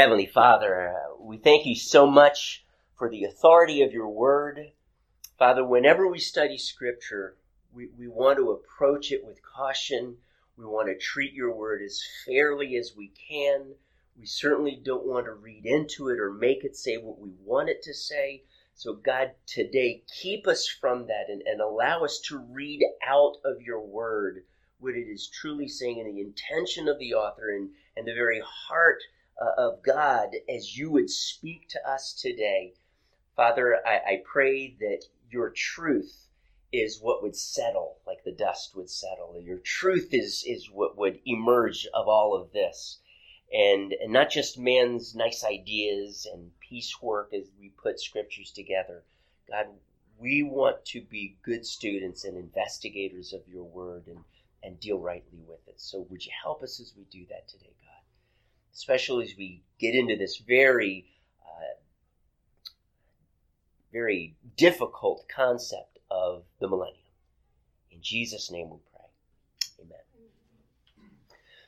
Heavenly Father, uh, we thank you so much for the authority of your word. Father, whenever we study scripture, we, we want to approach it with caution. We want to treat your word as fairly as we can. We certainly don't want to read into it or make it say what we want it to say. So, God, today, keep us from that and, and allow us to read out of your word what it is truly saying and the intention of the author and, and the very heart uh, of God as you would speak to us today. Father, I, I pray that your truth is what would settle, like the dust would settle. Your truth is, is what would emerge of all of this. And, and not just man's nice ideas and piecework as we put scriptures together. God, we want to be good students and investigators of your word and, and deal rightly with it. So would you help us as we do that today, God? Especially as we get into this very, uh, very difficult concept of the millennium. In Jesus' name we pray. Amen.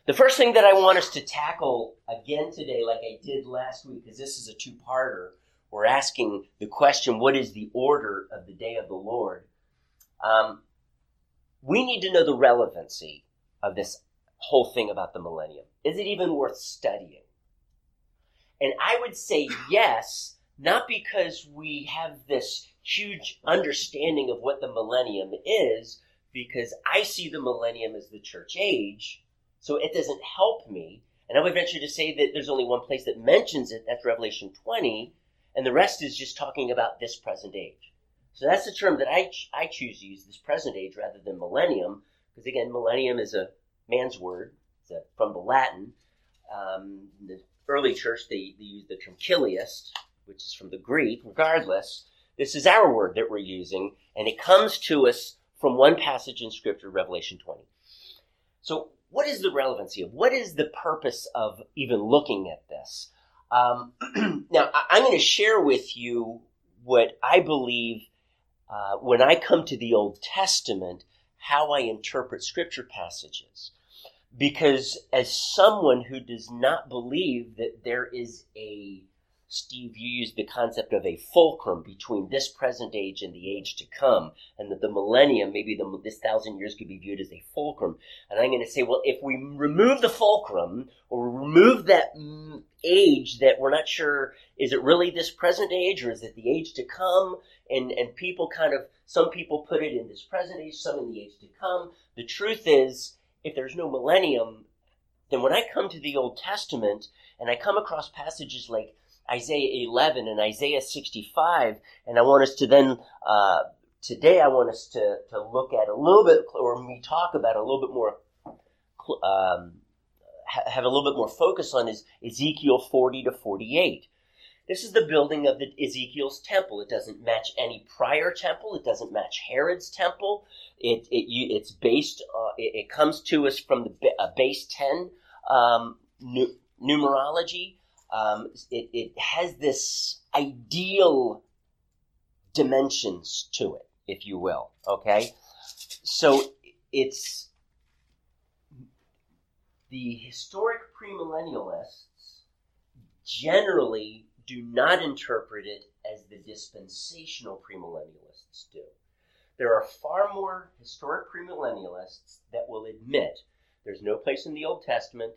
The first thing that I want us to tackle again today, like I did last week, because this is a two parter, we're asking the question what is the order of the day of the Lord? Um, we need to know the relevancy of this whole thing about the millennium. Is it even worth studying? And I would say yes, not because we have this huge understanding of what the millennium is, because I see the millennium as the church age, so it doesn't help me. And I would venture to say that there's only one place that mentions it, that's Revelation 20, and the rest is just talking about this present age. So that's the term that I, I choose to use, this present age, rather than millennium, because again, millennium is a man's word from the Latin. Um, the early church, they, they used the term chiliast, which is from the Greek. Regardless, this is our word that we're using, and it comes to us from one passage in Scripture, Revelation 20. So, what is the relevancy of what is the purpose of even looking at this? Um, now, I'm going to share with you what I believe uh, when I come to the Old Testament, how I interpret Scripture passages because as someone who does not believe that there is a Steve, you used the concept of a fulcrum between this present age and the age to come, and that the millennium, maybe the, this thousand years, could be viewed as a fulcrum. And I'm going to say, well, if we remove the fulcrum or remove that mm, age that we're not sure is it really this present age or is it the age to come? And and people kind of some people put it in this present age, some in the age to come. The truth is if there's no millennium, then when I come to the Old Testament and I come across passages like Isaiah 11 and Isaiah 65, and I want us to then, uh, today I want us to, to look at a little bit, or me talk about a little bit more, um, have a little bit more focus on is Ezekiel 40 to 48. This is the building of the Ezekiel's temple. It doesn't match any prior temple. It doesn't match Herod's temple. It, it it's based. Uh, it, it, comes to us from the uh, base ten um, nu- numerology. Um, it, it has this ideal dimensions to it, if you will. Okay, so it's the historic premillennialists generally do not interpret it as the dispensational premillennialists do. There are far more historic premillennialists that will admit there's no place in the Old Testament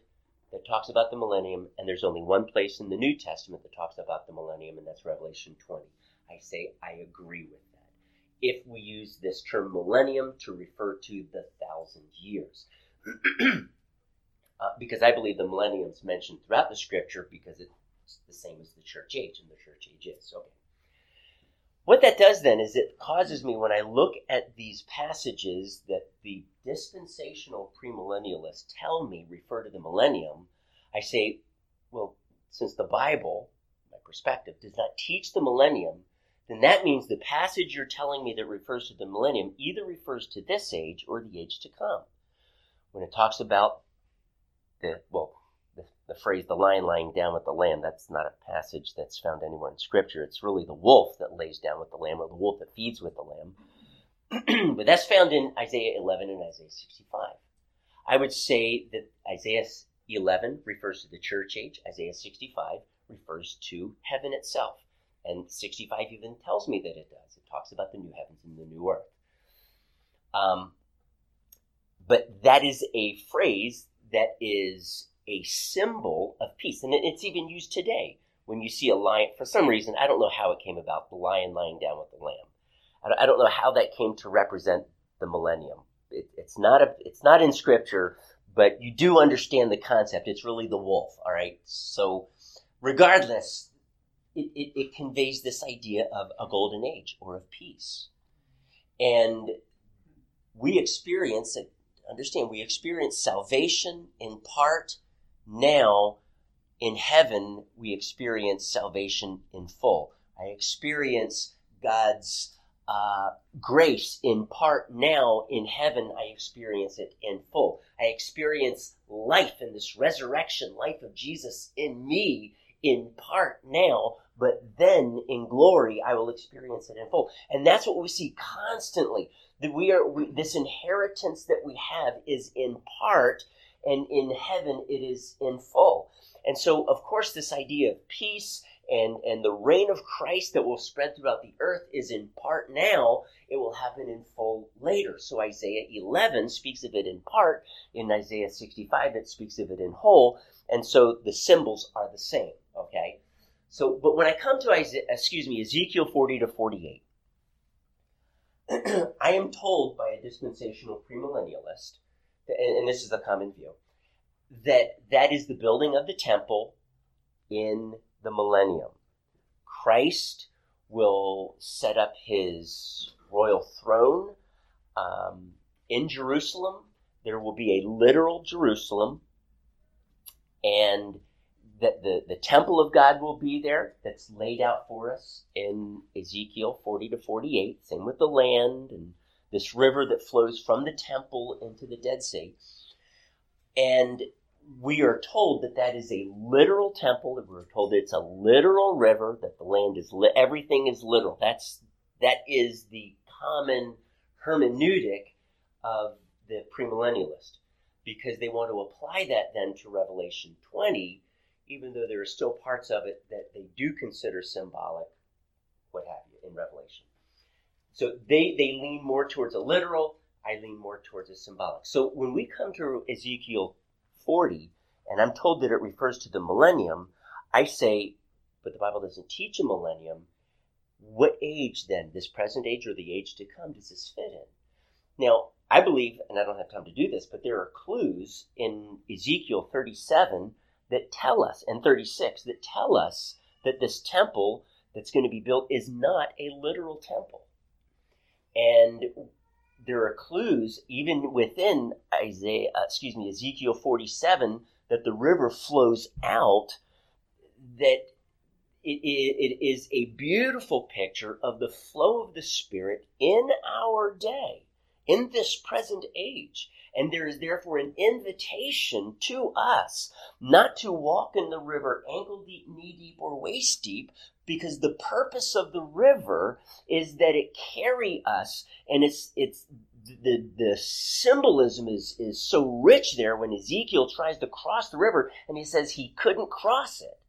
that talks about the millennium, and there's only one place in the New Testament that talks about the millennium, and that's Revelation 20. I say I agree with that. If we use this term millennium to refer to the thousand years. uh, because I believe the millennium is mentioned throughout the scripture because it the same as the church age, and the church age is. Okay. What that does then is it causes me, when I look at these passages that the dispensational premillennialists tell me refer to the millennium, I say, well, since the Bible, my perspective, does not teach the millennium, then that means the passage you're telling me that refers to the millennium either refers to this age or the age to come. When it talks about the, well, the phrase the lion lying down with the lamb, that's not a passage that's found anywhere in Scripture. It's really the wolf that lays down with the lamb or the wolf that feeds with the lamb. but that's found in Isaiah 11 and Isaiah 65. I would say that Isaiah 11 refers to the church age. Isaiah 65 refers to heaven itself. And 65 even tells me that it does. It talks about the new heavens and the new earth. Um, but that is a phrase that is a symbol of peace. And it's even used today when you see a lion. For some reason, I don't know how it came about, the lion lying down with the lamb. I don't know how that came to represent the millennium. It, it's not a, it's not in scripture, but you do understand the concept. It's really the wolf, all right? So, regardless, it, it, it conveys this idea of a golden age or of peace. And we experience it, understand, we experience salvation in part now. In heaven, we experience salvation in full. I experience God's uh, grace in part now in heaven i experience it in full i experience life in this resurrection life of jesus in me in part now but then in glory i will experience it in full and that's what we see constantly that we are we, this inheritance that we have is in part and in heaven it is in full. And so of course this idea of peace and and the reign of Christ that will spread throughout the earth is in part now. It will happen in full later. So Isaiah 11 speaks of it in part. In Isaiah 65 it speaks of it in whole. And so the symbols are the same okay? So but when I come to Isaiah excuse me Ezekiel 40 to 48 I am told by a dispensational premillennialist and, and this is the common view that that is the building of the temple in the millennium. Christ will set up his royal throne um, in Jerusalem. There will be a literal Jerusalem, and that the, the temple of God will be there that's laid out for us in Ezekiel 40 to 48. Same with the land and this river that flows from the temple into the Dead Sea. And we are told that that is a literal temple. That we're told it's a literal river. That the land is li- everything is literal. That's that is the common hermeneutic of the premillennialist, because they want to apply that then to Revelation 20, even though there are still parts of it that they do consider symbolic, what have you, in Revelation. So they they lean more towards a literal. I lean more towards a symbolic. So when we come to Ezekiel 40, and I'm told that it refers to the millennium, I say, but the Bible doesn't teach a millennium. What age then, this present age or the age to come, does this fit in? Now, I believe, and I don't have time to do this, but there are clues in Ezekiel 37 that tell us, and 36, that tell us that this temple that's going to be built is not a literal temple. And there are clues even within Isaiah, uh, excuse me, Ezekiel 47 that the river flows out that it, it, it is a beautiful picture of the flow of the Spirit in our day, in this present age. And there is therefore an invitation to us not to walk in the river ankle deep, knee deep, or waist deep, because the purpose of the river is that it carry us and it's it's the the symbolism is is so rich there when Ezekiel tries to cross the river and he says he couldn't cross it.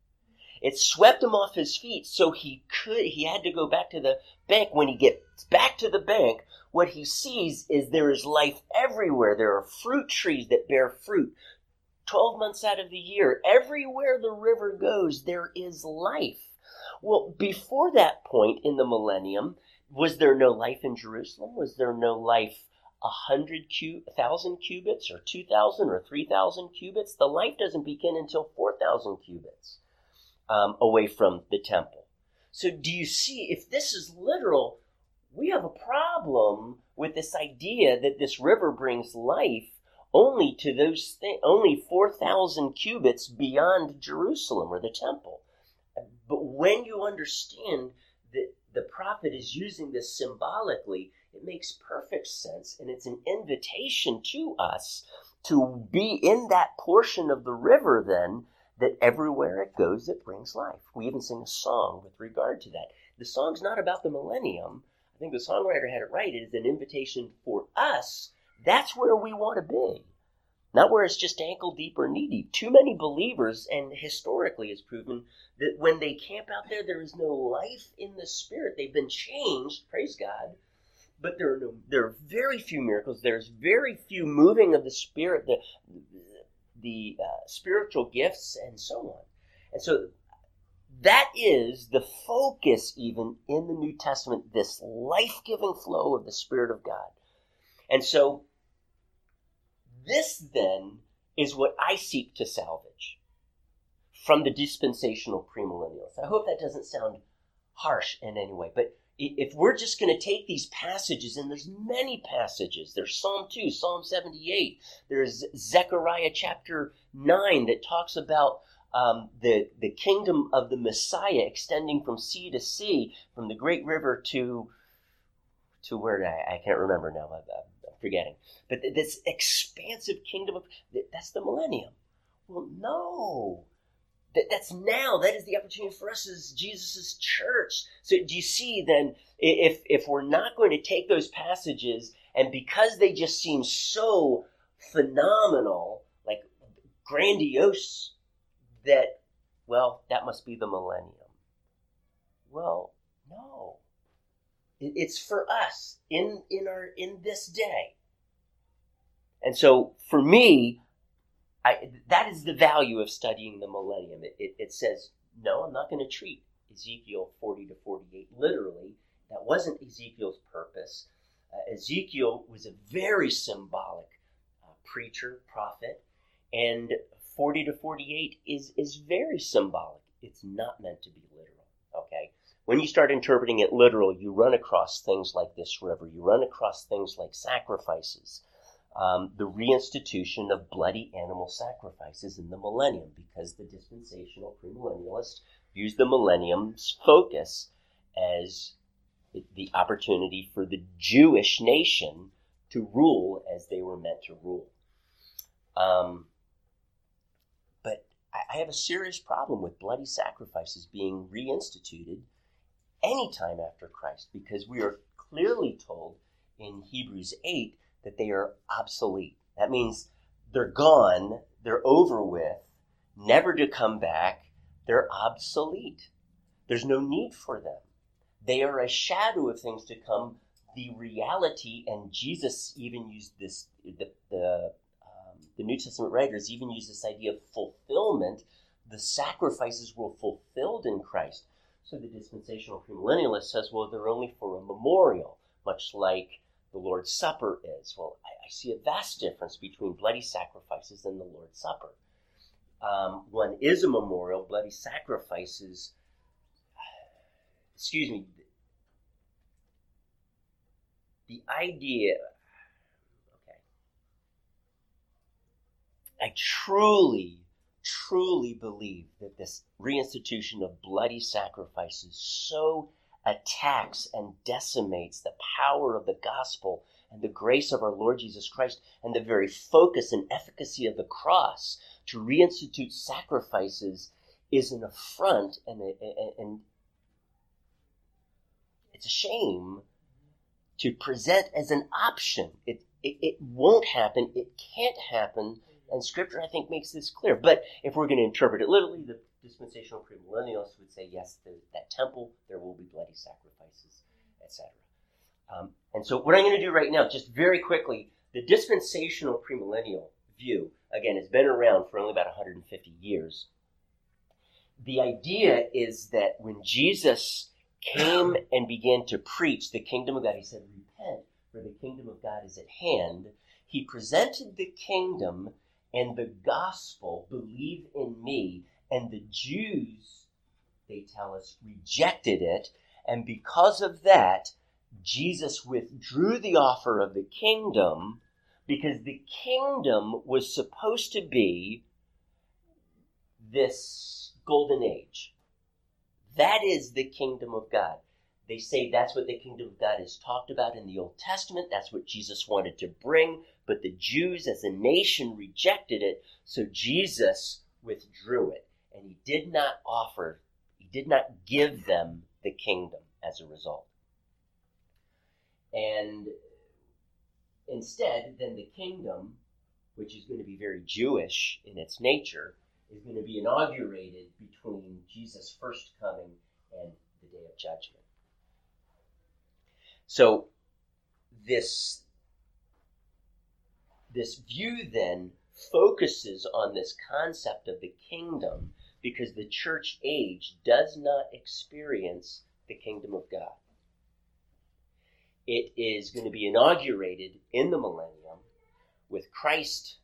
It swept him off his feet, so he could he had to go back to the bank. When he gets back to the bank, what he sees is there is life everywhere. There are fruit trees that bear fruit. 12 months out of the year, everywhere the river goes, there is life. Well, before that point in the millennium, was there no life in Jerusalem? Was there no life a hundred thousand cubits or two thousand or three thousand cubits? The life doesn't begin until four thousand cubits um, away from the temple. So do you see? If this is literal, we have a problem with this idea that this river brings life only to those th- only 4,000 cubits beyond Jerusalem or the temple. But when you understand that the prophet is using this symbolically, it makes perfect sense. And it's an invitation to us to be in that portion of the river then that everywhere it goes, it brings life. We even sing a song with regard to that. The song's not about the millennium. I think the songwriter had it right. It is an invitation for us. That's where we want to be. not where it's just ankle deep or knee deep. Too many believers, and historically it's proven that when they camp out there, there is no life in the spirit. They've been changed, praise God, but there are no, there are very few miracles. There's very few moving of the spirit, the the uh, spiritual gifts, and so on. And so that is the focus, even in the New Testament, this life giving flow of the Spirit of God. And so this then is what I seek to salvage from the dispensational premillennialists. I hope that doesn't sound harsh in any way, but if we're just going to take these passages, and there's many passages, there's Psalm 2, Psalm 78, there's Zechariah chapter 9 that talks about um, the, the kingdom of the Messiah extending from sea to sea, from the great river to, to where I, I can't remember now, I'm, I'm forgetting. But this expansive kingdom of, that's the millennium. Well, no. That, that's now. That is the opportunity for us as Jesus' church. So do you see then, if, if we're not going to take those passages, and because they just seem so phenomenal, like grandiose that, well, that must be the millennium. Well, no. It's for us in, in our in this day. And so for me, I, that is the value of studying the millennium. It, it, it says, no, I'm not going to treat Ezekiel 40 to 48 literally. That wasn't Ezekiel's purpose. Uh, Ezekiel was a very symbolic uh, preacher, prophet, and 40 to 48 is, is very symbolic. It's not meant to be literal, okay? When you start interpreting it literal, you run across things like this river. You run across things like sacrifices, um, the reinstitution of bloody animal sacrifices in the millennium, because the dispensational premillennialists use the millennium's focus as the opportunity for the Jewish nation to rule as they were meant to rule. Um, I have a serious problem with bloody sacrifices being reinstituted anytime after Christ because we are clearly told in Hebrews 8 that they are obsolete. That means they're gone, they're over with, never to come back, they're obsolete. There's no need for them. They are a shadow of things to come. The reality, and Jesus even used this, the, the the New Testament writers even use this idea of fulfillment. The sacrifices were fulfilled in Christ. So the dispensational premillennialist says, well, they're only for a memorial, much like the Lord's Supper is. Well, I, I see a vast difference between bloody sacrifices and the Lord's Supper. Um, one is a memorial, bloody sacrifices, excuse me, the idea, I truly, truly believe that this reinstitution of bloody sacrifices so attacks and decimates the power of the gospel and the grace of our Lord Jesus Christ and the very focus and efficacy of the cross to reinstitute sacrifices is an affront and, and it's a shame to present as an option. It, it, it won't happen. It can't happen and Scripture, I think, makes this clear. But if we're going to interpret it literally, the dispensational premillennialists would say, yes, the, that temple, there will be bloody sacrifices, etc. Um, and so, what I'm going to do right now, just very quickly, the dispensational premillennial view, again, has been around for only about 150 years. The idea is that when Jesus came and began to preach the kingdom of God, he said, Repent, for the kingdom of God is at hand. He presented the kingdom and the gospel, believe in me. And the Jews, they tell us, rejected it. And because of that, Jesus withdrew the offer of the kingdom because the kingdom was supposed to be this golden age. That is the kingdom of God. They say that's what the kingdom of God is talked about in the Old Testament. That's what Jesus wanted to bring. But the Jews as a nation rejected it, so Jesus withdrew it. And he did not offer, he did not give them the kingdom as a result. And instead, then the kingdom which is going to be very Jewish in its nature, is going to be inaugurated between Jesus' first coming and the day of judgment. So this this view then focuses on this concept of the kingdom because the church age does not experience the kingdom of God. It is going to be inaugurated in the millennium with Christ,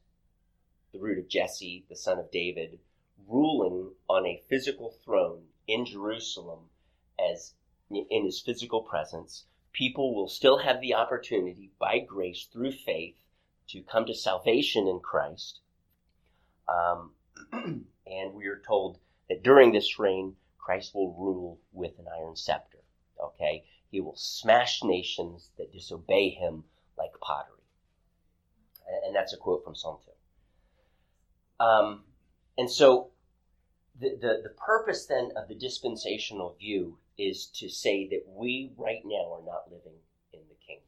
the root of Jesse, the son of David, ruling on a physical throne in Jerusalem as in his physical presence. People will still have the opportunity by grace through faith to come to salvation in Christ. Um, and we are told that during this reign, Christ will rule with an iron scepter. Okay? He will smash nations that disobey him like pottery. And that's a quote from Psalm 2. Um, and so the, the, the purpose then of the dispensational view is to say that we right now are not living in the kingdom.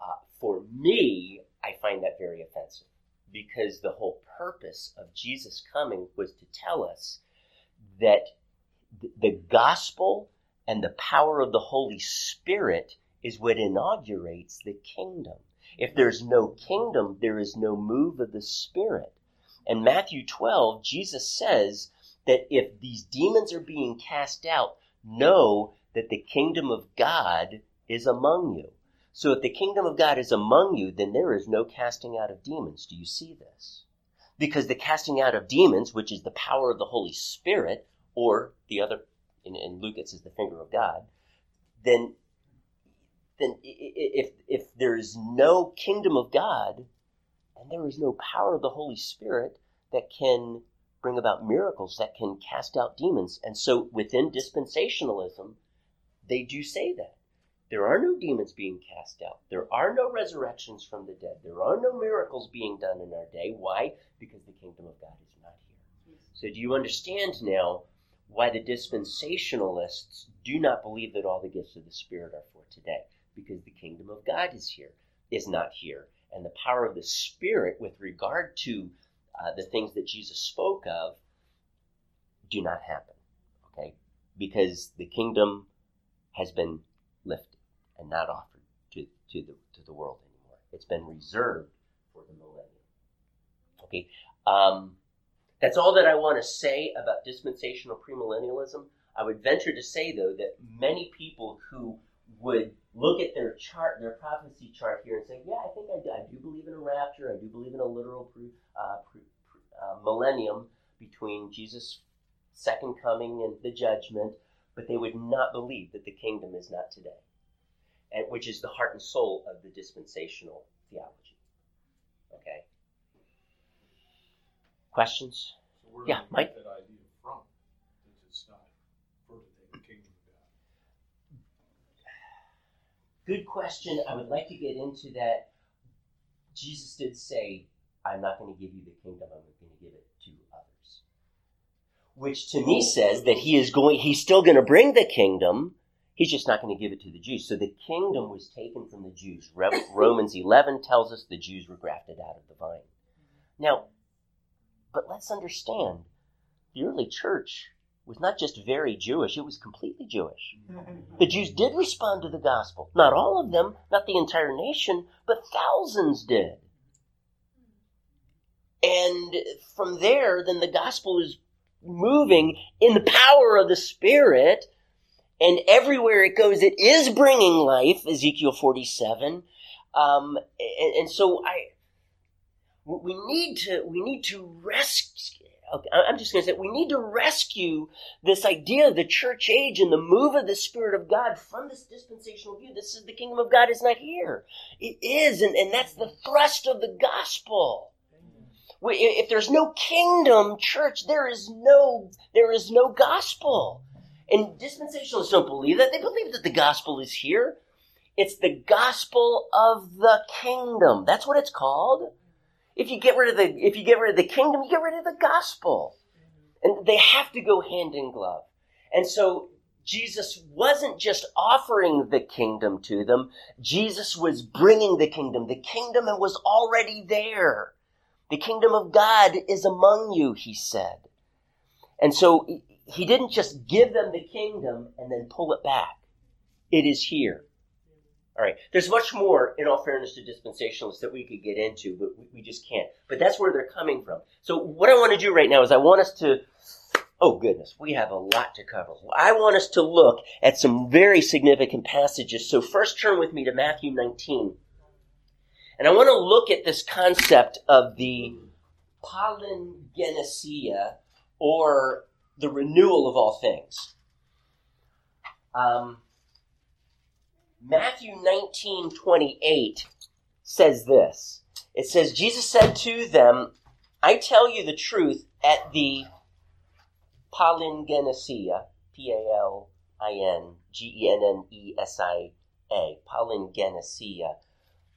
Uh, for me, I find that very offensive because the whole purpose of Jesus coming was to tell us that the gospel and the power of the Holy Spirit is what inaugurates the kingdom. If there's no kingdom, there is no move of the Spirit. And Matthew 12, Jesus says that if these demons are being cast out, know that the kingdom of God is among you. So if the kingdom of God is among you, then there is no casting out of demons. Do you see this? Because the casting out of demons, which is the power of the Holy Spirit, or the other, in, in Luke it says the finger of God, then, then if, if there is no kingdom of God, then there is no power of the Holy Spirit that can bring about miracles, that can cast out demons. And so within dispensationalism, they do say that. There are no demons being cast out. There are no resurrections from the dead. There are no miracles being done in our day. Why? Because the kingdom of God is not here. So, do you understand now why the dispensationalists do not believe that all the gifts of the Spirit are for today? Because the kingdom of God is here, is not here. And the power of the Spirit with regard to uh, the things that Jesus spoke of do not happen. Okay? Because the kingdom has been lifted and not offered to, to, the, to the world anymore. It's been reserved for the millennium. Okay, um, that's all that I want to say about dispensational premillennialism. I would venture to say, though, that many people who would look at their chart, their prophecy chart here, and say, "Yeah, I think I do, I do believe in a rapture. I do believe in a literal pre, uh, pre, pre, uh, millennium between Jesus' second coming and the judgment," but they would not believe that the kingdom is not today and which is the heart and soul of the dispensational theology. Okay. Questions? So yeah, Mike. That idea from that it's not for the kingdom of God. Good question. I would like to get into that. Jesus did say, "I'm not going to give you the kingdom. I'm going to give it to others." Which to me says that he is going. He's still going to bring the kingdom He's just not going to give it to the Jews. So the kingdom was taken from the Jews. Romans 11 tells us the Jews were grafted out of the vine. Now, but let's understand the early church was not just very Jewish, it was completely Jewish. The Jews did respond to the gospel. Not all of them, not the entire nation, but thousands did. And from there, then the gospel is moving in the power of the Spirit and everywhere it goes, it is bringing life, Ezekiel 47. Um, and, and, so I, we need to, we need to rescue, okay, I'm just going to say, we need to rescue this idea of the church age and the move of the Spirit of God from this dispensational view. This is the kingdom of God is not here. It is, and, and that's the thrust of the gospel. If there's no kingdom, church, there is no, there is no gospel. And dispensationalists don't believe that. They believe that the gospel is here. It's the gospel of the kingdom. That's what it's called. If you get rid of the if you get rid of the kingdom, you get rid of the gospel. And they have to go hand in glove. And so Jesus wasn't just offering the kingdom to them. Jesus was bringing the kingdom. The kingdom was already there. The kingdom of God is among you, he said. And so he didn't just give them the kingdom and then pull it back. It is here. All right. There's much more, in all fairness to dispensationalists, that we could get into, but we, just can't. But that's where they're coming from. So what I want to do right now is I want us to, oh goodness, we have a lot to cover. I want us to look at some very significant passages. So first turn with me to Matthew 19. And I want to look at this concept of the palingenesia, or the renewal of all things. Um, Matthew 19, 28 says this. It says, Jesus said to them, I tell you the truth at the palingenesia, P-A-L-I-N-G-E-N-N-E-S-I-A, palingenesia,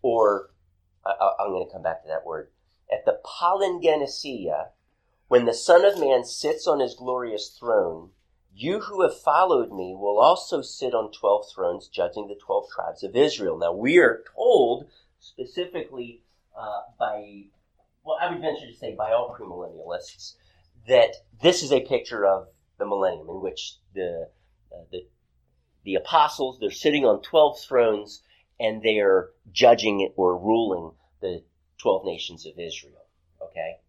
or I, am going to come back to that word. At the palingenesia, when the Son of Man sits on his glorious throne, you who have followed me will also sit on 12 thrones judging the 12 tribes of Israel. Now, we are told specifically uh, by, well, I would venture to say by all premillennialists, that this is a picture of the millennium in which the, uh, the, the apostles, they're sitting on 12 thrones and they are judging or ruling the 12 nations of Israel. Okay?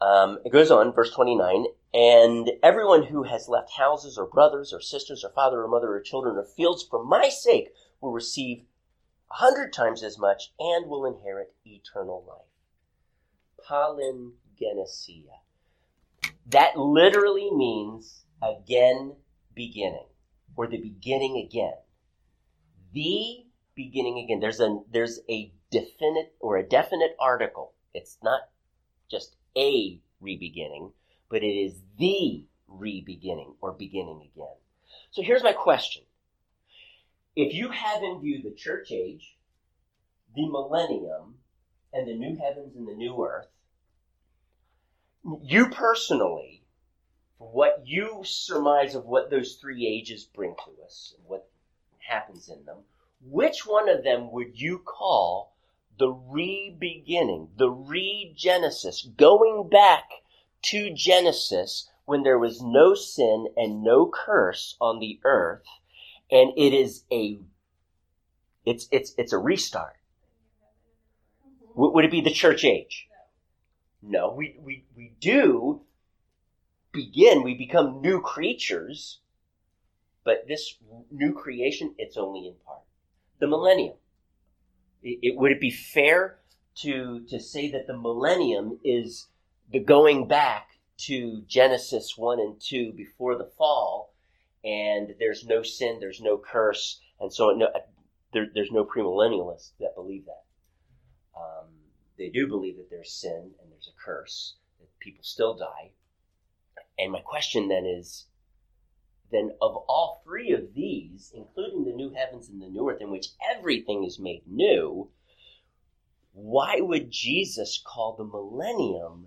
Um, it goes on, verse 29, and everyone who has left houses or brothers or sisters or father or mother or children or fields for my sake will receive a hundred times as much and will inherit eternal life. Palingenesia. That literally means again beginning, or the beginning again. The beginning again. There's a there's a definite or a definite article. It's not just a re-beginning, but it is the re-beginning or beginning again. So here's my question. If you have in view the church age, the millennium, and the new heavens and the new earth, you personally, what you surmise of what those three ages bring to us and what happens in them, which one of them would you call the re-beginning, the re-genesis, going back to Genesis when there was no sin and no curse on the earth, and it is a it's it's it's a restart. would it be the church age? No, we, we, we do begin, we become new creatures, but this new creation, it's only in part. The millennium. It, it, would it be fair to, to say that the millennium is the going back to Genesis 1 and 2 before the fall, and there's no sin, there's no curse, and so no, there, there's no premillennialists that believe that. Um, they do believe that there's sin and there's a curse, that people still die. And my question then is then of all three of these, including the new heavens and the new earth, in which everything is made new, why would Jesus call the millennium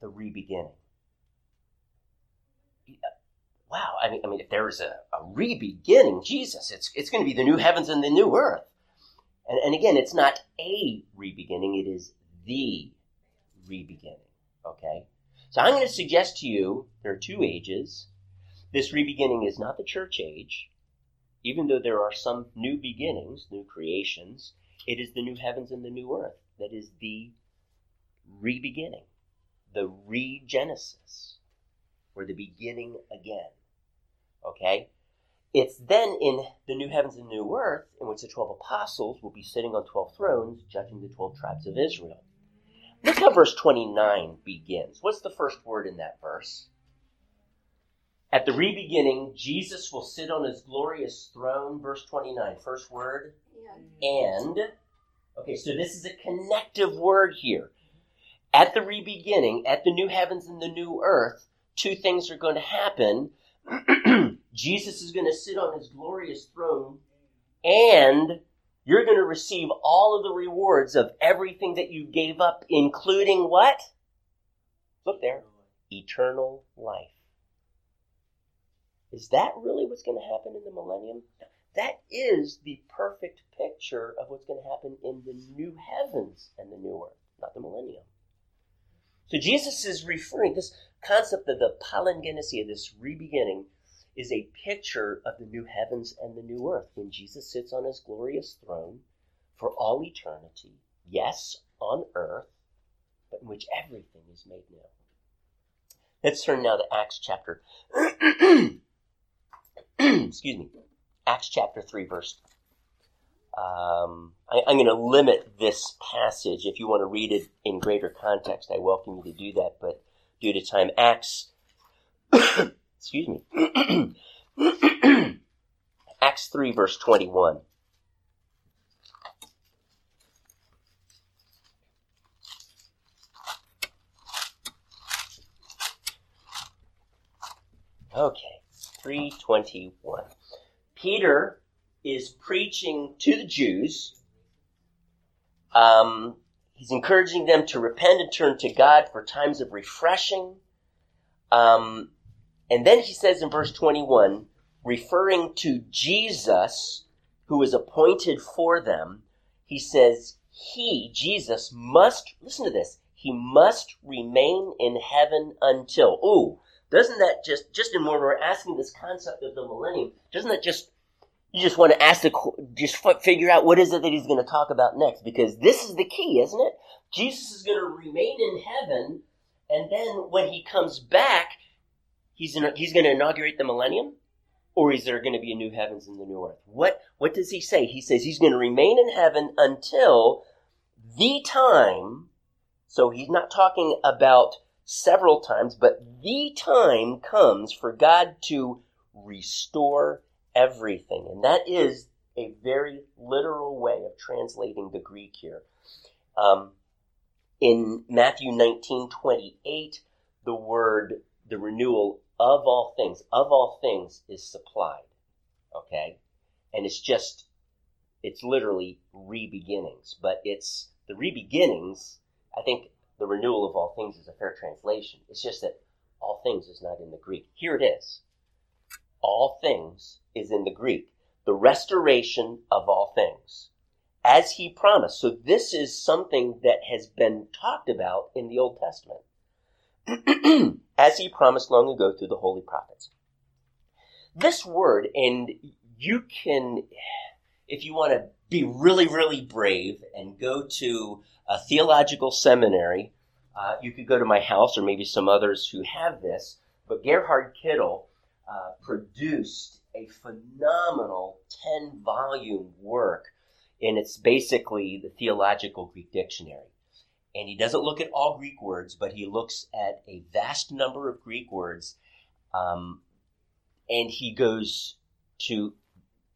the re-beginning? Wow, I mean, I mean, if there is a, a re-beginning, Jesus, it's it's going to be the new heavens and the new earth. And, and again, it's not a re-beginning; it is the re-beginning. Okay, so I'm going to suggest to you there are two ages this re-beginning is not the church age, even though there are some new beginnings, new creations. It is the new heavens and the new earth that is the re-beginning, the regenesis, or the beginning again. Okay? It's then in the new heavens and new earth in which the 12 apostles will be sitting on 12 thrones judging the 12 tribes of Israel. Look how verse 29 begins. What's the first word in that verse? At the re-beginning, Jesus will sit on his glorious throne. Verse 29, first word. And. Okay, so this is a connective word here. At the re-beginning, at the new heavens and the new earth, two things are going to happen. Jesus is going to sit on his glorious throne, and you're going to receive all of the rewards of everything that you gave up, including what? Look there. Eternal life. Is that really what's going to happen in the millennium? That is the perfect picture of what's going to happen in the new heavens and the new earth. not the millennium. So Jesus is referring, this concept of the palingenesia, this rebeginning, is a picture of the new heavens and the new earth when Jesus sits on his glorious throne for all eternity. Yes, on earth, but in which everything is made new. Let's turn now to Acts chapter. excuse me. Acts chapter 3, verse. Um, I, am going to limit this passage. If you want to read it in greater context, I welcome you to do that. But due to time, Acts. excuse me. Acts 3, verse 21. Okay, 321. Peter is preaching to the Jews. Um, he's encouraging them to repent and turn to God for times of refreshing. Um, and then he says in verse 21, referring to Jesus, who was appointed for them, he says, He, Jesus, must, listen to this, he must remain in heaven until. Ooh, doesn't that just, just in when we're asking this concept of the millennium, doesn't that just, you just want to ask the, just figure out what is it that he's going to talk about next? Because this is the key, isn't it? Jesus is going to remain in heaven, and then when he comes back, he's, in, he's going to inaugurate the millennium? Or is there going to be a new heavens and the new earth? What, what does he say? He says he's going to remain in heaven until the time, so he's not talking about several times, but the time comes for God to restore everything. And that is a very literal way of translating the Greek here. Um, in Matthew 19 28, the word, the renewal of all things, of all things is supplied. Okay? And it's just, it's literally re-beginnings. But it's the re-beginnings, I think the renewal of all things is a fair translation. It's just that all things is not in the Greek. Here it is. All things is in the Greek. The restoration of all things. As he promised. So this is something that has been talked about in the Old Testament. As he promised long ago through the holy prophets. This word, and you can, if you want to be really, really brave and go to a theological seminary. Uh, you could go to my house or maybe some others who have this, but Gerhard Kittel uh, produced a phenomenal 10 volume work, and it's basically the theological Greek dictionary. And he doesn't look at all Greek words, but he looks at a vast number of Greek words, um, and he goes to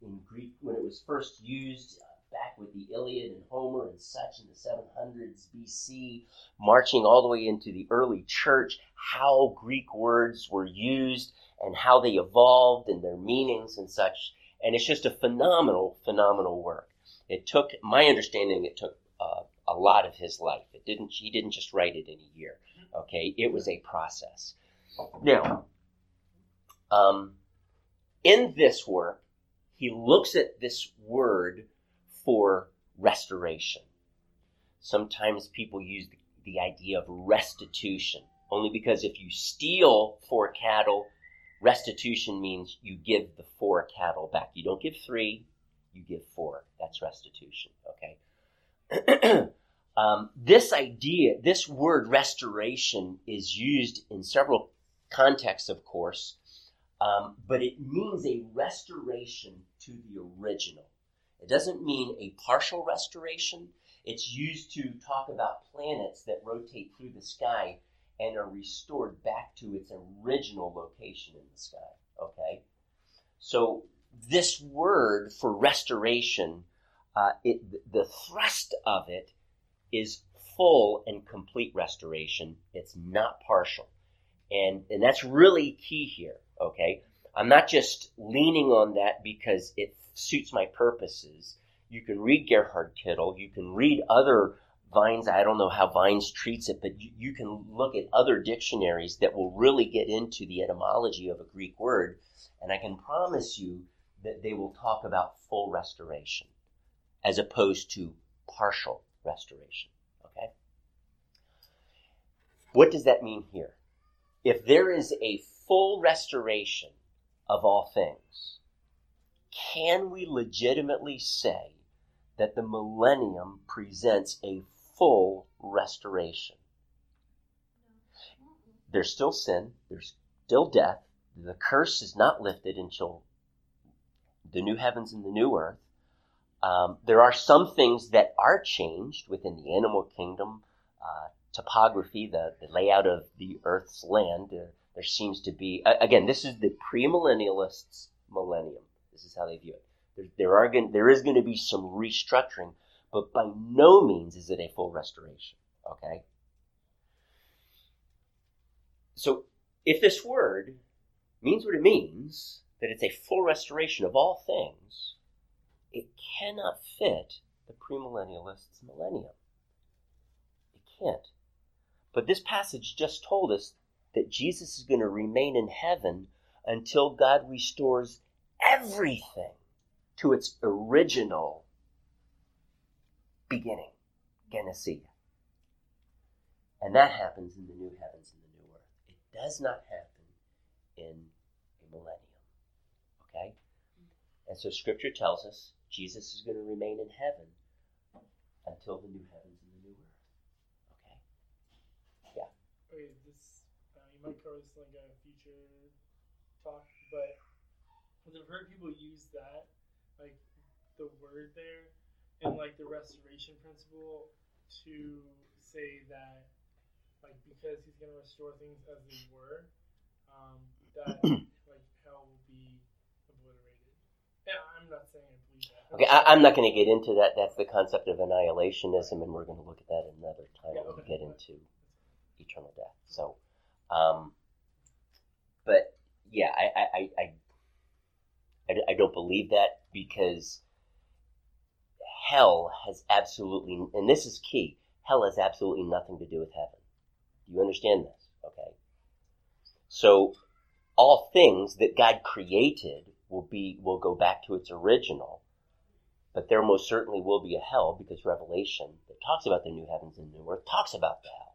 in Greek when it was first used back with the Iliad and Homer and such in the 700s BC, marching all the way into the early church, how Greek words were used and how they evolved and their meanings and such. And it's just a phenomenal, phenomenal work. It took, my understanding, it took uh, a lot of his life. It didn't, he didn't just write it in a year. Okay, it was a process. Now, um, in this work, he looks at this word for restoration. Sometimes people use the, the idea of restitution, only because if you steal four cattle, restitution means you give the four cattle back. You don't give three, you give four. That's restitution, okay? um, this idea, this word restoration is used in several contexts, of course, um, but it means a restoration to the original. It doesn't mean a partial restoration. It's used to talk about planets that rotate through the sky and are restored back to its original location in the sky. Okay? So, this word for restoration, uh, it, the thrust of it is full and complete restoration. It's not partial. And, and that's really key here. Okay? I'm not just leaning on that because it suits my purposes. You can read Gerhard Kittel. You can read other Vines. I don't know how Vines treats it, but you, you can look at other dictionaries that will really get into the etymology of a Greek word. And I can promise you that they will talk about full restoration as opposed to partial restoration. Okay? what does that mean here? If there is a full restoration of all things, can we legitimately say that the millennium presents a full restoration? There's still sin, there's still death, the curse is not lifted until the new heavens and the new earth. Um, there are some things that are changed within the animal kingdom, uh, topography, the, the layout of the earth's land. Uh, there seems to be, again, this is the premillennialists' millennium. This is how they view it. There, there are going, there is going to be some restructuring, but by no means is it a full restoration. Okay. So, if this word means what it means, that it's a full restoration of all things, it cannot fit the premillennialists' millennium. It can't. But this passage just told us that Jesus is going to remain in heaven until God restores everything to its original beginning, Genesis. And that happens in the new heavens and the new earth. It does not happen in a millennium. Okay? And so scripture tells us Jesus is going to remain in heaven until the new heavens and the new earth. Okay? Yeah. Okay, this uh, you might cover this like a future talk, but I've heard people use that, like the word there, and like the restoration principle to say that, like because he's gonna restore things as they were, um, that like hell will be obliterated. Yeah, I'm not saying I believe that. Okay, I, I'm not going to get into that. That's the concept of annihilationism, and we're going to look at that another time Yeah, when we get into eternal death. So, um, but yeah, I, I, I, I, I- don't believe that because hell has absolutely, and this is key, hell has absolutely nothing to do with heaven. Do you understand this? Okay. So, all things that God created will be will go back to its original, but there most certainly will be a hell because Revelation that talks about the new heavens and new earth talks about the hell.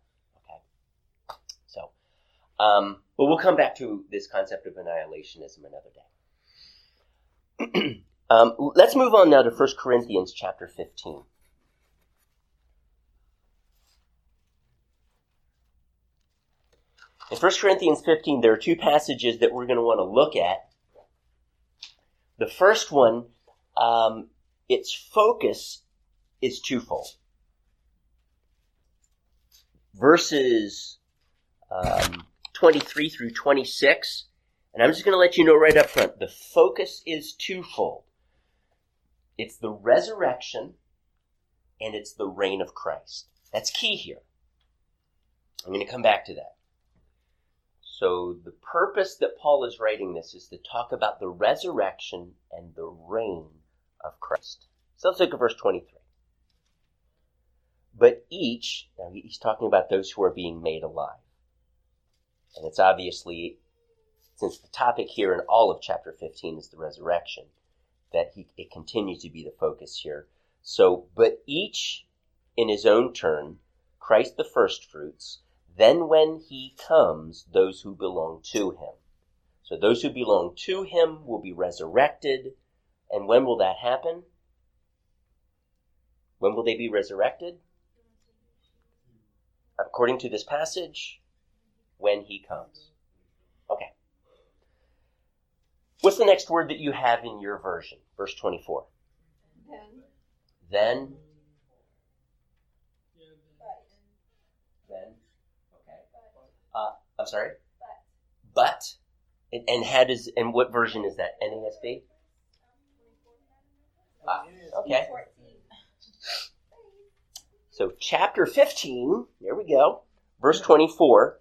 Um, but we'll come back to this concept of annihilationism another day. um, let's move on now to 1 Corinthians chapter 15. In 1 Corinthians 15, there are two passages that we're going to want to look at. The first one, um, its focus is twofold. Verses um, 23 through 26, and I'm just going to let you know right up front the focus is twofold it's the resurrection and it's the reign of Christ. That's key here. I'm going to come back to that. So, the purpose that Paul is writing this is to talk about the resurrection and the reign of Christ. So, let's look at verse 23. But each, now he's talking about those who are being made alive. And it's obviously, since the topic here in all of chapter 15 is the resurrection, that he, it continues to be the focus here. So, but each in his own turn, Christ the firstfruits, then when he comes, those who belong to him. So those who belong to him will be resurrected. And when will that happen? When will they be resurrected? According to this passage, when he comes. Okay. What's the next word that you have in your version? Verse 24. Then, Then, then, okay. Uh, I'm sorry? but. But, and, and how does, and what version is that? NASB? Ah, okay. So chapter 15, there we go, verse 24.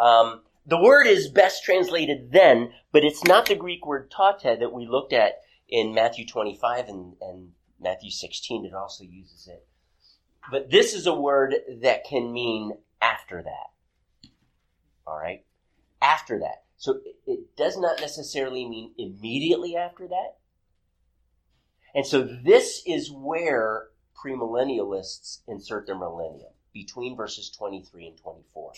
Um, the word is best translated then, but it's not the Greek word tote that we looked at in Matthew 25 and, and Matthew 16. It also uses it. But this is a word that can mean after that. All right? After that. So it, does not necessarily mean immediately after that. And so this is where premillennialists insert their millennium between verses 23 and 24.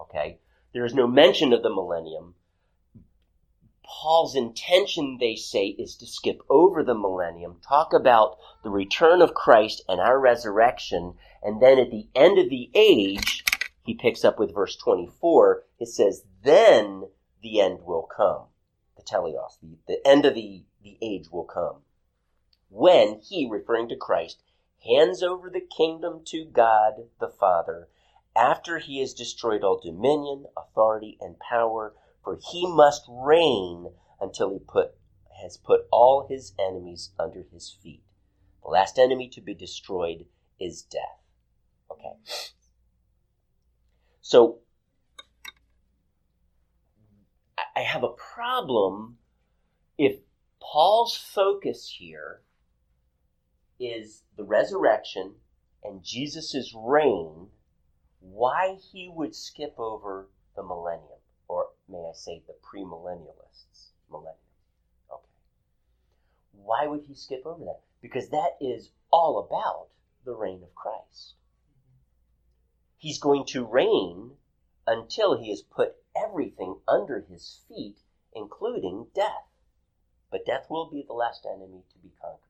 Okay? There is no mention of the millennium. Paul's intention, they say, is to skip over the millennium, talk about the return of Christ and our resurrection, and then at the end of the age, he picks up with verse 24. It says, Then the end will come. The teleos, the, the end of the, the age will come. When he, referring to Christ, hands over the kingdom to God the Father after he has destroyed all dominion, authority, and power, for he must reign until he put has put all his enemies under his feet. The last enemy to be destroyed is death. Okay. So I have a problem if Paul's focus here is the resurrection and Jesus' reign, why he would skip over the millennium, or may I say the premillennialists, millennium. Okay. Why would he skip over that? Because that is all about the reign of Christ. He's going to reign until he has put everything under his feet, including death. But death will be the last enemy to be conquered.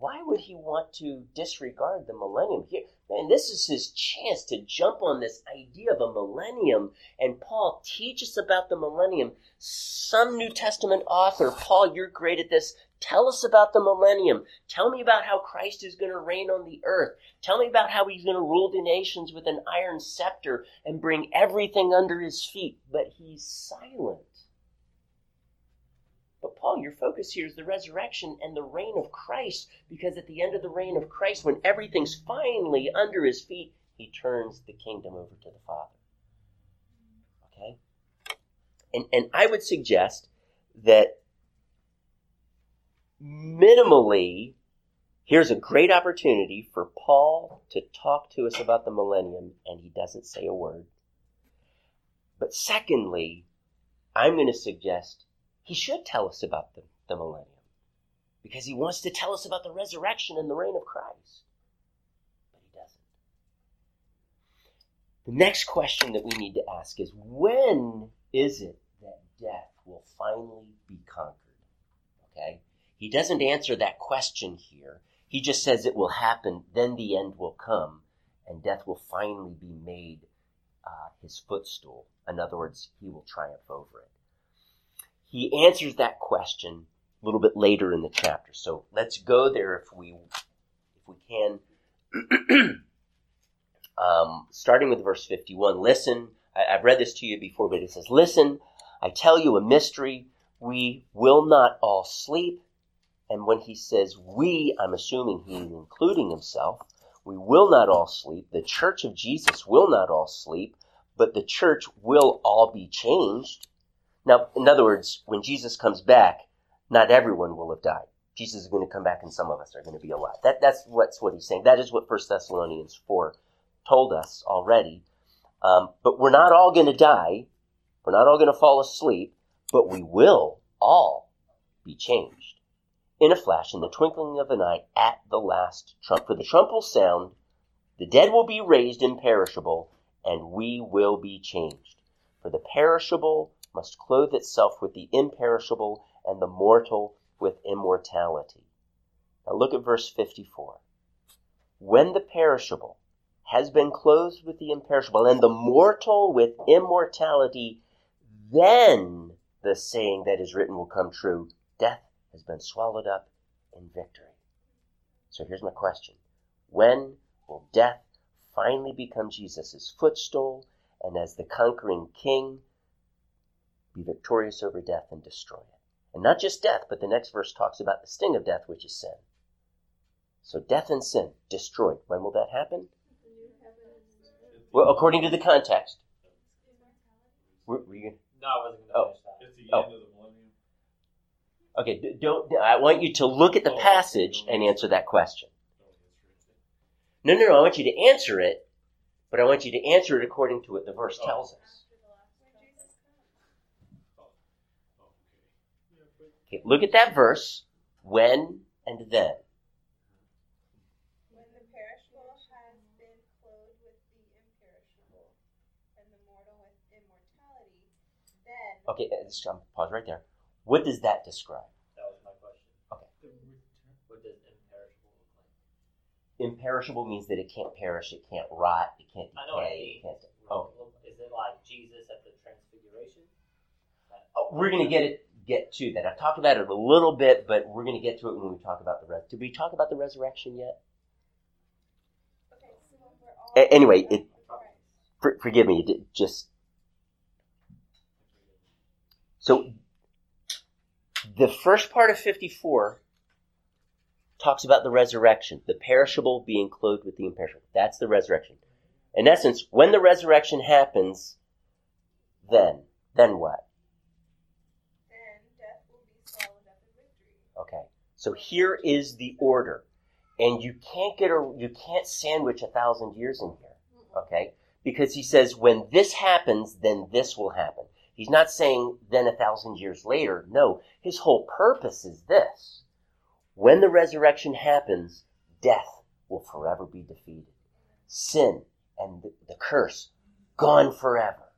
Why would he want to disregard the millennium? Here, man, this is his chance to jump on this idea of a millennium. And Paul teaches us about the millennium. Some New Testament author, Paul, you're great at this. Tell us about the millennium. Tell me about how Christ is going to reign on the earth. Tell me about how he's going to rule the nations with an iron scepter and bring everything under his feet. But he's silent. Paul, your focus here is the resurrection and the reign of Christ, because at the end of the reign of Christ, when everything's finally under his feet, he turns the kingdom over to the Father. Okay? And, and I would suggest that minimally, here's a great opportunity for Paul to talk to us about the millennium, and he doesn't say a word. But secondly, I'm going to suggest he should tell us about the, the millennium because he wants to tell us about the resurrection and the reign of Christ. But he doesn't. The next question that we need to ask is when is it that death will finally be conquered? Okay? He doesn't answer that question here. He just says it will happen, then the end will come, and death will finally be made uh, his footstool. In other words, he will triumph over it. He answers that question a little bit later in the chapter. So let's go there if we if we can. um, starting with verse 51. Listen, I, I've read this to you before, but it says, Listen, I tell you a mystery. We will not all sleep and when he says we, I'm assuming he's including himself. We will not all sleep. The church of Jesus will not all sleep, but the church will all be changed. Now, in other words, when Jesus comes back, not everyone will have died. Jesus is going to come back and some of us are going to be alive. That, that's what's what he's saying. That is what 1 Thessalonians 4 told us already. Um, but we're not all going to die. We're not all going to fall asleep, but we will all be changed in a flash, in the twinkling of an eye, at the last trump. For the trump will sound, the dead will be raised imperishable, and we will be changed. For the perishable must clothe itself with the imperishable, and the mortal with immortality. Now look at verse 54. When the perishable has been clothed with the imperishable, and the mortal with immortality, then the saying that is written will come true death has been swallowed up in victory. So here's my question When will death finally become Jesus' footstool and as the conquering king be victorious over death and destroy it? And not just death, but the next verse talks about the sting of death, which is sin. So death and sin destroyed. When will that happen? Well, according to the context. Were, were you, No, I wasn't going to Oh. finish that. It's the Oh. end of the millennium. okay, don't. I want you to look at the oh. passage and answer that question. No, no, no. I want you to answer it, but I want you to answer it according to what the verse oh. tells us. Oh, okay. Yeah, but Okay, look at that verse. When and then. When the perishable has been clothed with the imperishable, and the mortal Okay, uh, just, um, pause right there. What does that describe? That was my question. The return. What does imperishable look like? Imperishable means that it can't perish, it can't rot, it can't decay, I know what it decay. It can't, oh, Is it like Jesus at the Transfiguration? Oh, we're going to get it get to that. I've talked about it a little bit, but we're going to get to it when we talk about the res. Did we talk about the resurrection yet? Okay, so when we're all A- anyway, it- For, forgive me, it just so the first part of 54 talks about the resurrection, the perishable being clothed with the imperishable. That's the resurrection. In essence, when the resurrection happens, then, then what? then death will be swallowed up in victory. Okay. So here is the order. And you can't get a, you can't sandwich a thousand years in here. Okay? Because he says, when this happens, then this will happen. He's not saying then a thousand years later. No. His whole purpose is this. When the resurrection happens, death will forever be defeated. Sin and the, the curse gone forever.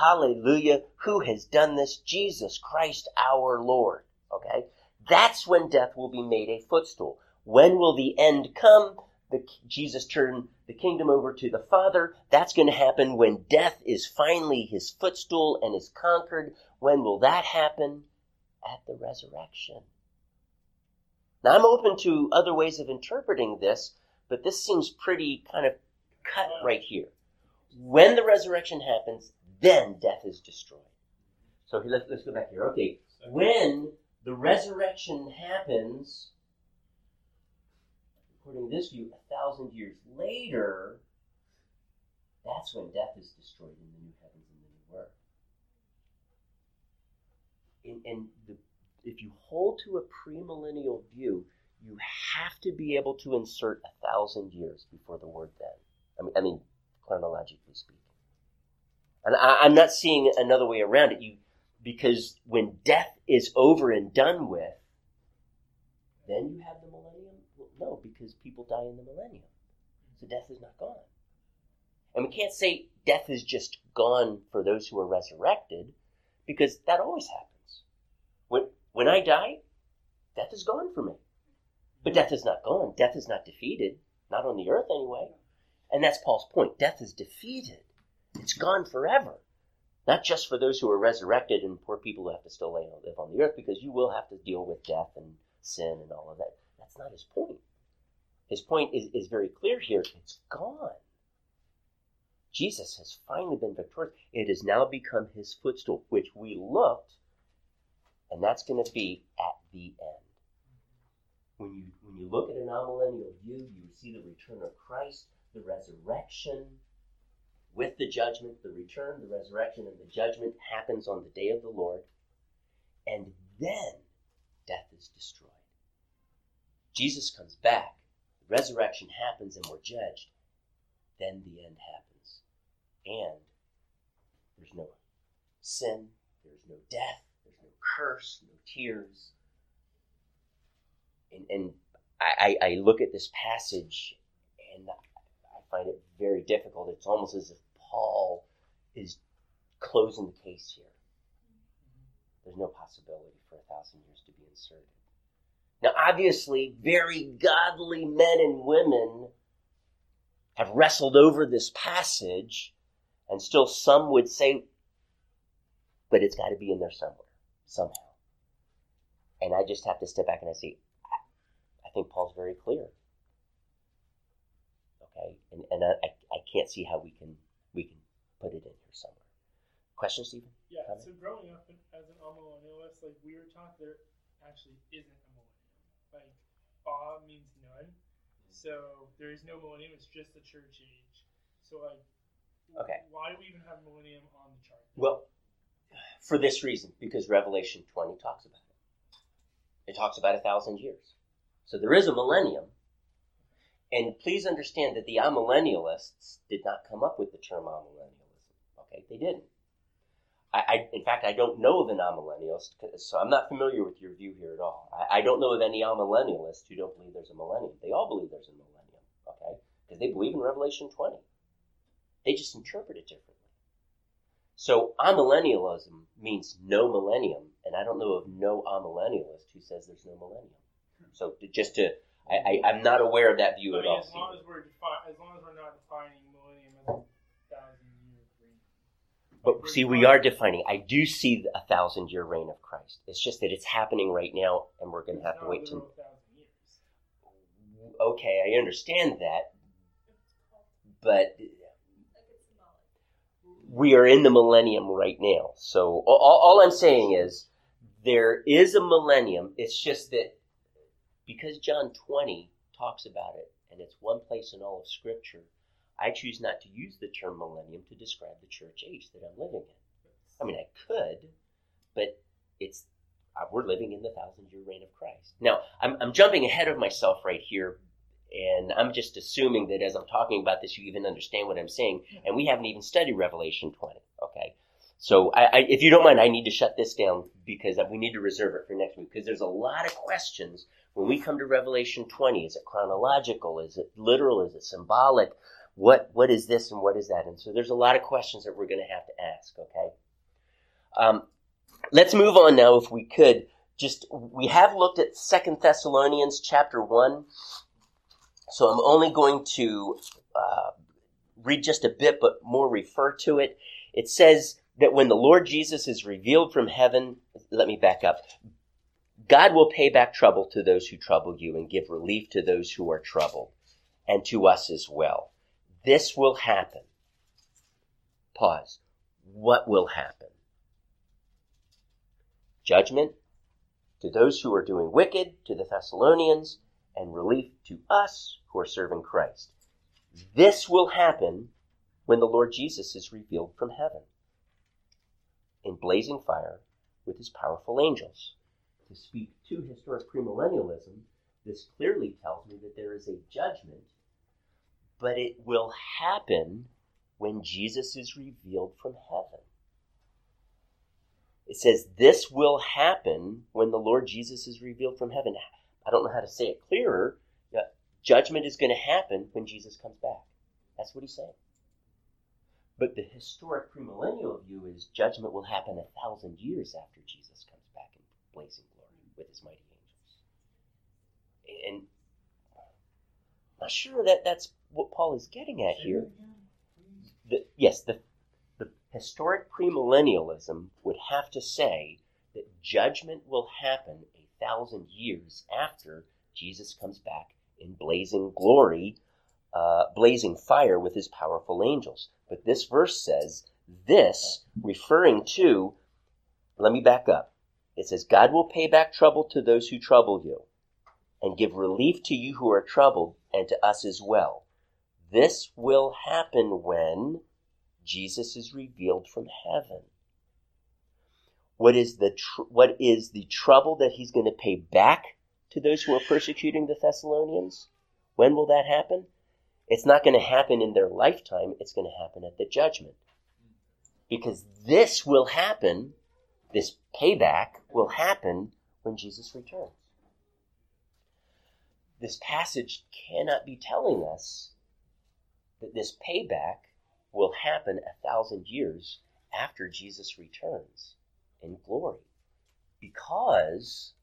Hallelujah. Who has done this? Jesus Christ our Lord. Okay? That's when death will be made a footstool. When will the end come? The, Jesus turn the kingdom over to the Father. That's going to happen when death is finally his footstool and is conquered. When will that happen? At the resurrection. Now, I'm open to other ways of interpreting this, but this seems pretty kind of cut right here. When the resurrection happens, then death is destroyed. So let's, let's go back here. Okay, when the resurrection happens, according to this view, a thousand years later, that's when death is destroyed in the new heavens and the new earth. And, and the, if you hold to a premillennial view, you have to be able to insert a thousand years before the word then. I mean, I mean chronologically speaking. And I, I'm not seeing another way around it. You because when death is over and done with, then you have the millennium. Well, no, because people die in the millennium, so death is not gone. And we can't say death is just gone for those who are resurrected, because that always happens. When when I die, death is gone for me. But death is not gone. Death is not defeated, not on the earth anyway. And that's Paul's point. Death is defeated. It's gone forever. Not just for those who are resurrected and poor people who have to still live on the earth, because you will have to deal with death and sin and all of that. That's not his point. His point is, is very clear here. It's gone. Jesus has finally been victorious. It has now become his footstool, which we looked, and that's going to be at the end. When you when you look at an amillennial view, you see the return of Christ, the resurrection, with the judgment, the return, the resurrection, and the judgment happens on the day of the Lord, and then death is destroyed. Jesus comes back, the resurrection happens, and we're judged. Then the end happens. And there's no sin, there's no death, there's no curse, no tears. And, and I, I look at this passage and I find it very difficult. It's almost as if Paul is closing the case here. There's no possibility for a thousand years to be inserted. Now, obviously, very godly men and women have wrestled over this passage, and still some would say, but it's got to be in there somewhere, somehow. And I just have to step back and I say, I, think Paul's very clear. Okay, and, and I, I can't see how we can we can put it in here somewhere. Question, Stephen? Yeah, Comment? so growing up as an amillennialist, like we were taught there actually isn't a millennium. Like awe means none. Mm-hmm. So there is no millennium, it's just the church age. So like Okay. why do we even have millennium on the chart? Well, for this reason, because Revelation 20 talks about it. It talks about a thousand years. So there is a millennium. And please understand that the amillennialists did not come up with the term amillennialism. Okay, they didn't. I, I, in fact, I don't know of an amillennialist, so I'm not familiar with your view here at all. I, I don't know of any amillennialists who don't believe there's a millennium. They all believe there's a millennium, okay? Because they believe in Revelation 20. They just interpret it differently. So amillennialism means no millennium, and I don't know of no amillennialist who says there's no millennium. So just to, I, I, I'm not aware of that view I at all. as long as we're defi- as long as we're not defining millennium as a thousand year reign. But see, we are defining. I do see a thousand year reign of Christ. It's just that it's happening right now, and we're going to have to wait till. Okay, I understand that, but Like it's symbolic. we are in the millennium right now. So all, all I'm saying is there is a millennium. It's just that because John 20 talks about it, and it's one place in all of Scripture, I choose not to use the term millennium to describe the church age that I'm living in. I mean, I could, but it's uh, we're living in the thousand year reign of Christ. Now, I'm, I'm jumping ahead of myself right here, and I'm just assuming that as I'm talking about this, you even understand what I'm saying, and we haven't even studied Revelation 20. Okay, so I, I, if you don't mind, I need to shut this down because we need to reserve it for next week because there's a lot of questions when we come to Revelation 20. Is it chronological? Is it literal? Is it symbolic? What what is this and what is that? And so there's a lot of questions that we're going to have to ask. Okay. Um, let's move on now, if we could. Just we have looked at Second Thessalonians chapter one, so I'm only going to uh, read just a bit, but more refer to it. It says that when the Lord Jesus is revealed from heaven, let me back up. God will pay back trouble to those who trouble you and give relief to those who are troubled, and to us as well. This will happen. Pause. What will happen? Judgment to those who are doing wicked, to the Thessalonians, and relief to us who are serving Christ. This will happen when the Lord Jesus is revealed from heaven in blazing fire with his powerful angels. To speak to historic premillennialism, this clearly tells me that there is a judgment, but it will happen when Jesus is revealed from heaven. It says this will happen when the Lord Jesus is revealed from heaven. I don't know how to say it clearer. Judgment is going to happen when Jesus comes back. That's what he's saying. But the historic premillennial view is judgment will happen a thousand years after Jesus comes back in blazing glory with his mighty angels. And I'm not sure that that's what Paul is getting at here. The, yes, the, the historic premillennialism would have to say that judgment will happen a thousand years after Jesus comes back in blazing glory, uh, blazing fire with his powerful angels. But this verse says this, referring to, let me back up. It says, God will pay back trouble to those who trouble you, and give relief to you who are troubled, and to us as well. This will happen when Jesus is revealed from heaven. What is the tr- what is the trouble that he's going to pay back to those who are persecuting the Thessalonians? When will that happen? It's not going to happen in their lifetime, it's going to happen at the judgment. Because this will happen, this payback will happen when Jesus returns. This passage cannot be telling us that this payback will happen a thousand years after Jesus returns in glory. Because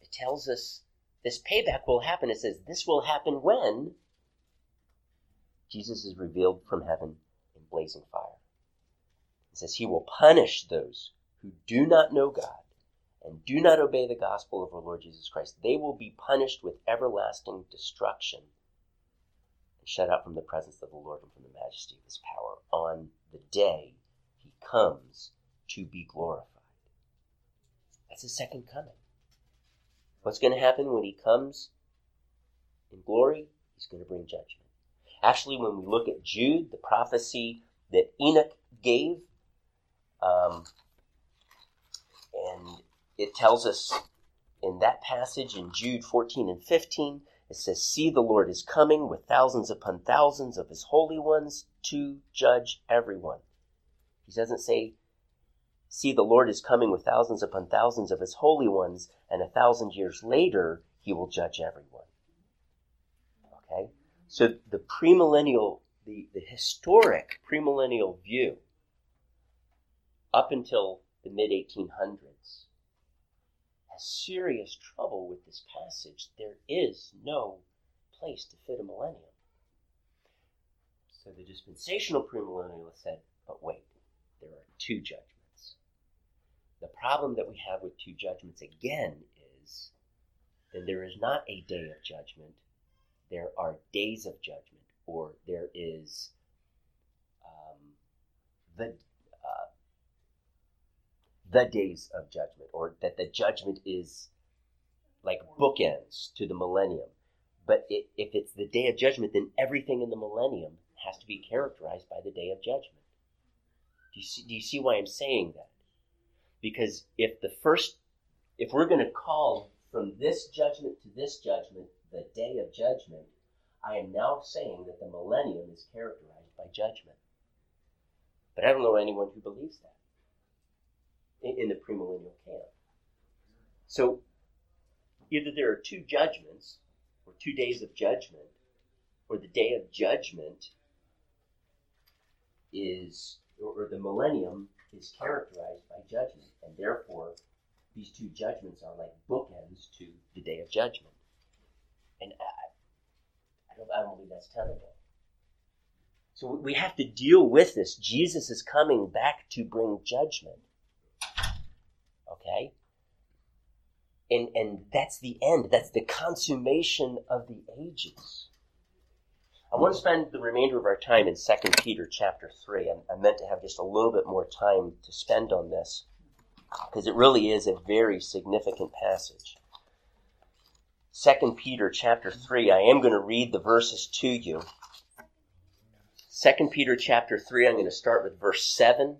it tells us this payback will happen. It says this will happen when Jesus is revealed from heaven in blazing fire. It says he will punish those who do not know God and do not obey the gospel of our Lord Jesus Christ. They will be punished with everlasting destruction and shut out from the presence of the Lord and from the majesty of his power on the day he comes to be glorified. That's his second coming. What's going to happen when he comes in glory? He's going to bring judgment. Actually, when we look at Jude, the prophecy that Enoch gave, um, and it tells us in that passage in Jude 14 and 15, it says, See, the Lord is coming with thousands upon thousands of his holy ones to judge everyone. He doesn't say, See, the Lord is coming with thousands upon thousands of his holy ones, and a thousand years later, he will judge everyone. So the premillennial, the, the historic premillennial view up until the mid 1800s, has serious trouble with this passage. There is no place to fit a millennium. So the dispensational premillennialists said, but wait, there are two judgments. The problem that we have with two judgments again is that there is not a day of judgment, there are days of judgment, or there is um, the uh, the days of judgment, or that the judgment is like bookends to the millennium. But it, if it's the day of judgment, then everything in the millennium has to be characterized by the day of judgment. Do you see, do you see why I'm saying that? Because if the first, if we're going to call from this judgment to this judgment the day of judgment, I am now saying that the millennium is characterized by judgment. But I don't know anyone who believes that in, in the premillennial camp. So either there are two judgments, or two days of judgment, or the day of judgment is, or, or the millennium is characterized by judgment, and therefore these two judgments are like bookends to the day of judgment. And I, I, don't, I don't believe that's tenable. So we have to deal with this. Jesus is coming back to bring judgment. Okay? And, and that's the end. That's the consummation of the ages. I want to spend the remainder of our time in 2 Peter chapter 3. I, I meant to have just a little bit more time to spend on this because it really is a very significant passage. 2 Peter chapter 3, I am going to read the verses to you. 2 Peter chapter 3, I'm going to start with verse 7.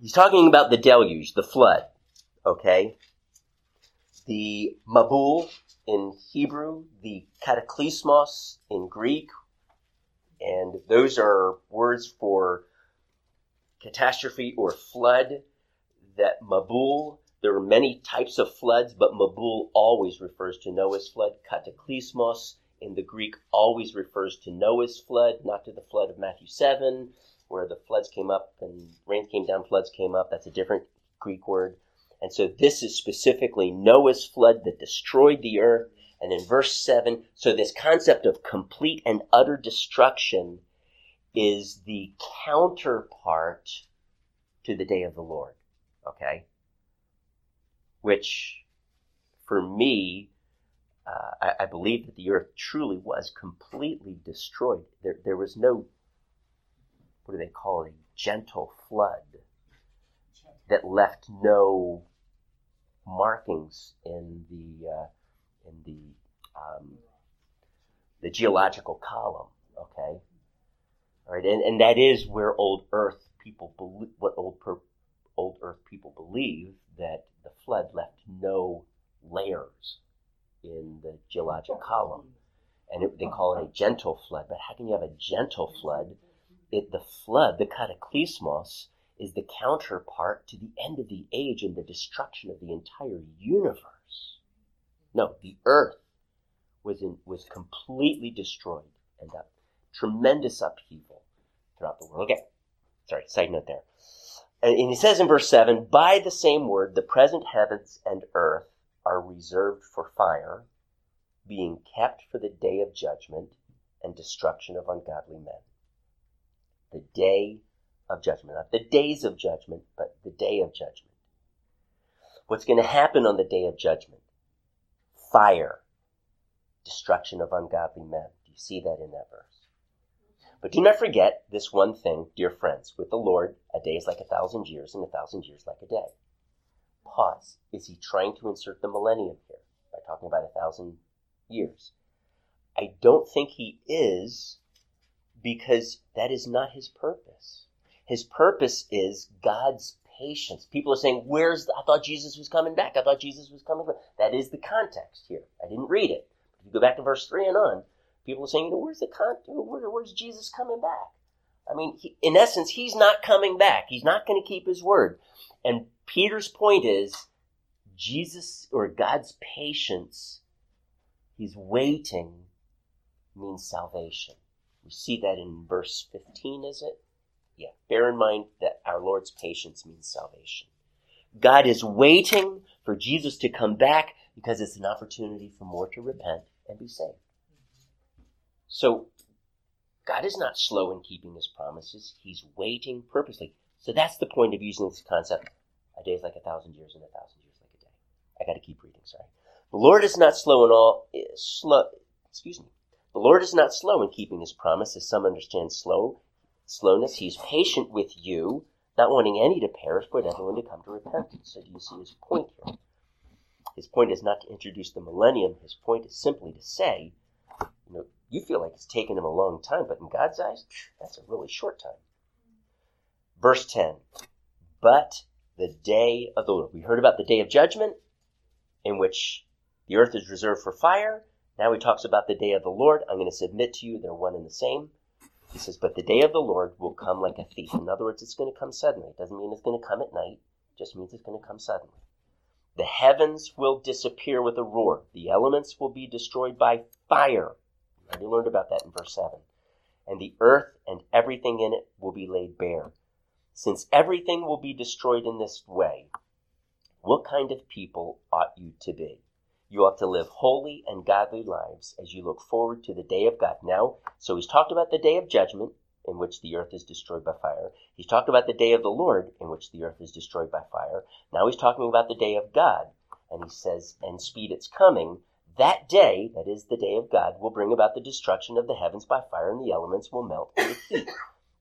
He's talking about the deluge, the flood, okay? The Mabul in Hebrew, the cataclysmos in Greek, and those are words for catastrophe or flood. That Mabul, there are many types of floods, but Mabul always refers to Noah's flood. Cataclysmos in the Greek always refers to Noah's flood, not to the flood of Matthew 7 where the floods came up and rain came down, floods came up. That's a different Greek word. And so this is specifically Noah's flood that destroyed the earth. And in verse 7, so this concept of complete and utter destruction is the counterpart to the day of the Lord. Okay? Which, for me, uh, I, I, believe that the earth truly was completely destroyed. There, there was no what do they call it, a gentle flood that left no markings in the uh, in the um, the geological column. Okay, all right, and and that is where old Earth people believe what old old Earth people believe that the flood left no layers in the geologic column, and it, they call it a gentle flood. But how can you have a gentle flood? it, the flood, the cataclysmos, is the counterpart to the end of the age and the destruction of the entire universe. No, the earth was in, was completely destroyed and a tremendous upheaval throughout the world. Okay, sorry, side note there. And, he says in verse 7 By the same word, the present heavens and earth are reserved for fire, being kept for the day of judgment and destruction of ungodly men the day of judgment. Not the days of judgment, but the day of judgment. What's going to happen on the day of judgment? Fire. Destruction of ungodly men. Do you see that in that verse? But do not forget this one thing, dear friends. With the Lord, a day is like a thousand years, and a thousand years like a day. Pause. Is he trying to insert the millennium here by talking about a thousand years? I don't think he is because that is not his purpose. His purpose is God's patience. People are saying, "Where's? The, I thought Jesus was coming back. I thought Jesus was coming back." That is the context here. I didn't read it. If you go back to verse three and on, people are saying, "You know, where's the context? Where, where's Jesus coming back?" I mean, he, in essence, he's not coming back. He's not going to keep his word. And Peter's point is, Jesus or God's patience, he's waiting, means salvation. We see that in verse 15, is it? Yeah, bear in mind that our Lord's patience means salvation. God is waiting for Jesus to come back because it's an opportunity for more to repent and be saved. So, God is not slow in keeping his promises. He's waiting purposely. So that's the point of using this concept. A day is like a thousand years and a thousand years like a day. I gotta keep reading, sorry. The Lord is not slow in all, eh, slow, excuse me. The Lord is not slow in keeping his promise, as some understand slow, slowness. He's patient with you, not wanting any to perish, but everyone to come to repentance. So do you see his point here? His point is not to introduce the millennium. His point is simply to say, you know, you feel like it's taken him a long time, but in God's eyes, that's a really short time. Verse 10 But the day of the Lord. We heard about the day of judgment, in which the earth is reserved for fire. Now he talks about the day of the Lord. I'm going to submit to you, they're one and the same. He says, But the day of the Lord will come like a thief. In other words, it's going to come suddenly. It doesn't mean it's going to come at night, it just means it's going to come suddenly. The heavens will disappear with a roar, the elements will be destroyed by fire. We learned about that in verse 7. And the earth and everything in it will be laid bare. Since everything will be destroyed in this way, what kind of people ought you to be? You ought to live holy and godly lives as you look forward to the day of God. Now, so he's talked about the day of judgment, in which the earth is destroyed by fire. He's talked about the day of the Lord, in which the earth is destroyed by fire. Now he's talking about the day of God. And he says, and speed its coming, that day, that is the day of God, will bring about the destruction of the heavens by fire, and the elements will melt in the heat.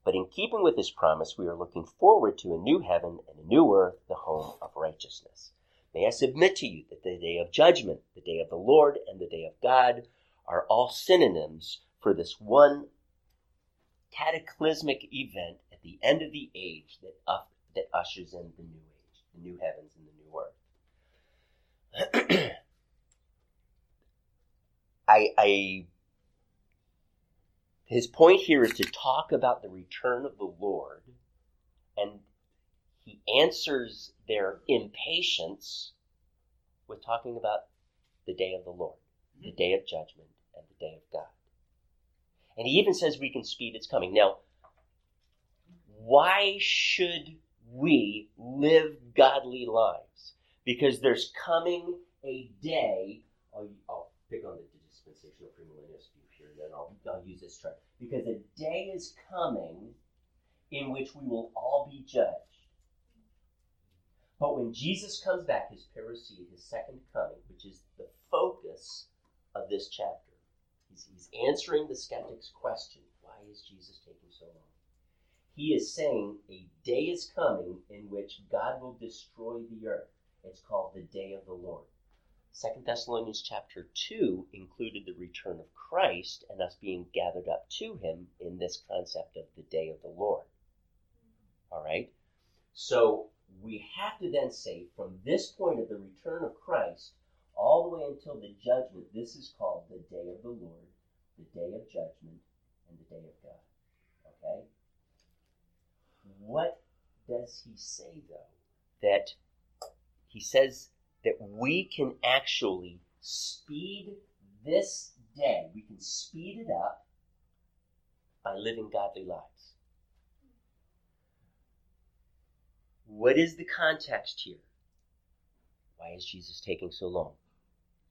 But in keeping with this promise, we are looking forward to a new heaven and a new earth, the home of righteousness. May I submit to you that the day of judgment, the day of the Lord, and the day of God are all synonyms for this one cataclysmic event at the end of the age that, uh, that ushers in the new age, the new heavens and the new earth. I, I his point here is to talk about the return of the Lord, and he answers their impatience with talking about the day of the Lord, mm-hmm. the day of judgment, and the day of God. And he even says we can speed its coming. Now, why should we live godly lives? Because there's coming a day. I'll, I'll pick on the dispensational premillennialist view here, then I'll, I'll use this term. Because a day is coming in which we will all be judged. But when Jesus comes back, his parousia, his second coming, which is the focus of this chapter, he's, he's answering the skeptic's question why is Jesus taking so long? He is saying a day is coming in which God will destroy the earth. It's called the day of the Lord. Second Thessalonians chapter 2 included the return of Christ and us being gathered up to him in this concept of the day of the Lord. All right? So we have to then say from this point of the return of Christ all the way until the judgment, this is called the day of the Lord, the day of judgment, and the day of God. Okay? What does he say, though? That he says that we can actually speed this day, we can speed it up by living godly lives. What is the context here? Why is Jesus taking so long?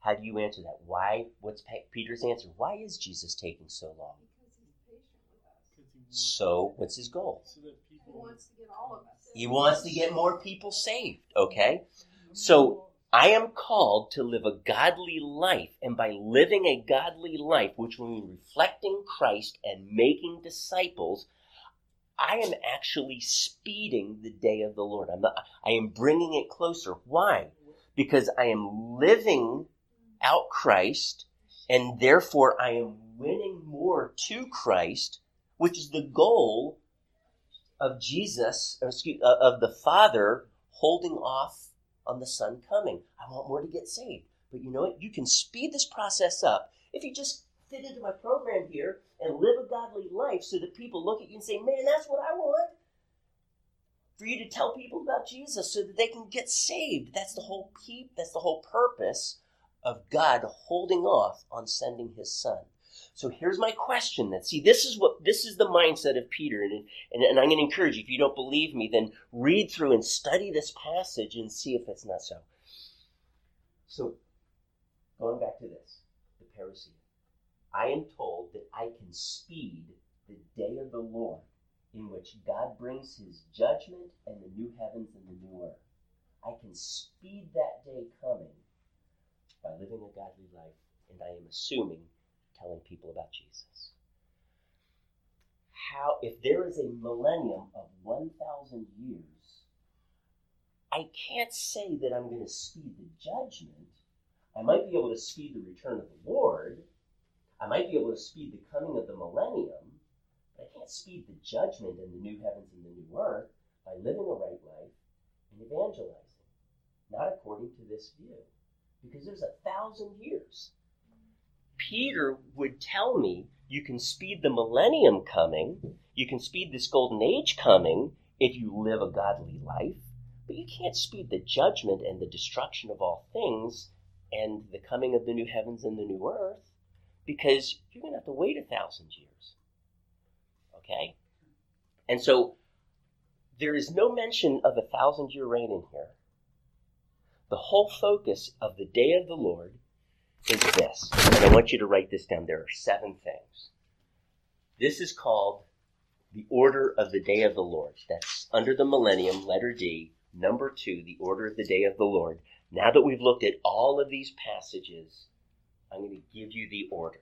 How do you answer that? Why? What's Peter's answer? Why is Jesus taking so long? Because he's patient with us. 'Cause So, what's his goal? so that He wants to get all of us. He wants to get more people saved, okay? Mm-hmm. So, I am called to live a godly life, and by living a godly life, which will mean reflecting Christ and making disciples, I am actually speeding the day of the Lord. I'm not, I am bringing it closer. Why? Because I am living out Christ, and therefore I am winning more to Christ, which is the goal of Jesus, excuse, uh, of the Father holding off on the Son coming. I want more to get saved. But you know what? You can speed this process up if you just fit into my program here and live a godly life so that people look at you and say, man, that's what I want. For you to tell people about Jesus so that they can get saved. That's the whole peep, that's the whole purpose of God holding off on sending his son. So here's my question then. See, this is what this is the mindset of Peter, and, and, and I'm going to encourage you, if you don't believe me, then read through and study this passage and see if it's not so. So going back to this, the parousia. I am told that I can speed the day of the Lord in which God brings his judgment and the new heavens and the new earth. I can speed that day coming by living a godly life, and I am assuming telling people about Jesus. How, if there is a millennium of 1,000 years, I can't say that I'm going to speed the judgment. I might be able to speed the return of the Lord. I might be able to speed the coming of the millennium, but I can't speed the judgment and the new heavens and the new earth by living a right life and evangelizing. Not according to this view. Because there's a thousand years. Peter would tell me you can speed the millennium coming, you can speed this golden age coming if you live a godly life, but you can't speed the judgment and the destruction of all things and the coming of the new heavens and the new earth because you're going to have to wait a thousand years. Okay? And so there is no mention of a thousand year reign in here. The whole focus of the day of the Lord is this. And I want you to write this down. There are seven things. This is called the order of the day of the Lord. That's under the millennium, letter D. Number two, the order of the day of the Lord. Now that we've looked at all of these passages, I'm going to give you the order.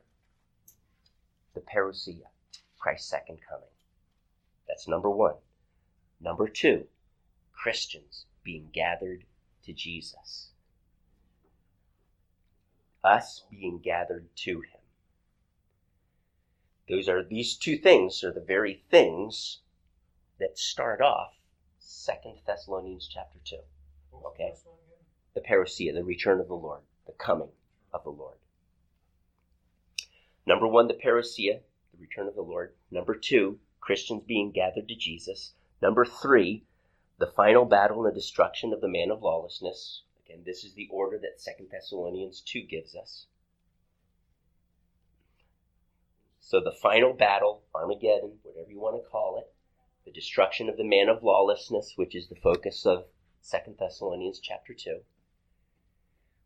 The parousia, Christ's second coming. That's number one. Number two, Christians being gathered to Jesus. Us being gathered to him. Those are these two things are the very things that start off Second Thessalonians chapter two. Okay. The parousia, the return of the Lord, the coming of the Lord. Number one, the parousia, the return of the Lord. Number two, Christians being gathered to Jesus. Number three, the final battle and the destruction of the man of lawlessness. Again, this is the order that Second Thessalonians 2 gives us. So the final battle, Armageddon, whatever you want to call it, the destruction of the man of lawlessness, which is the focus of Second Thessalonians chapter 2.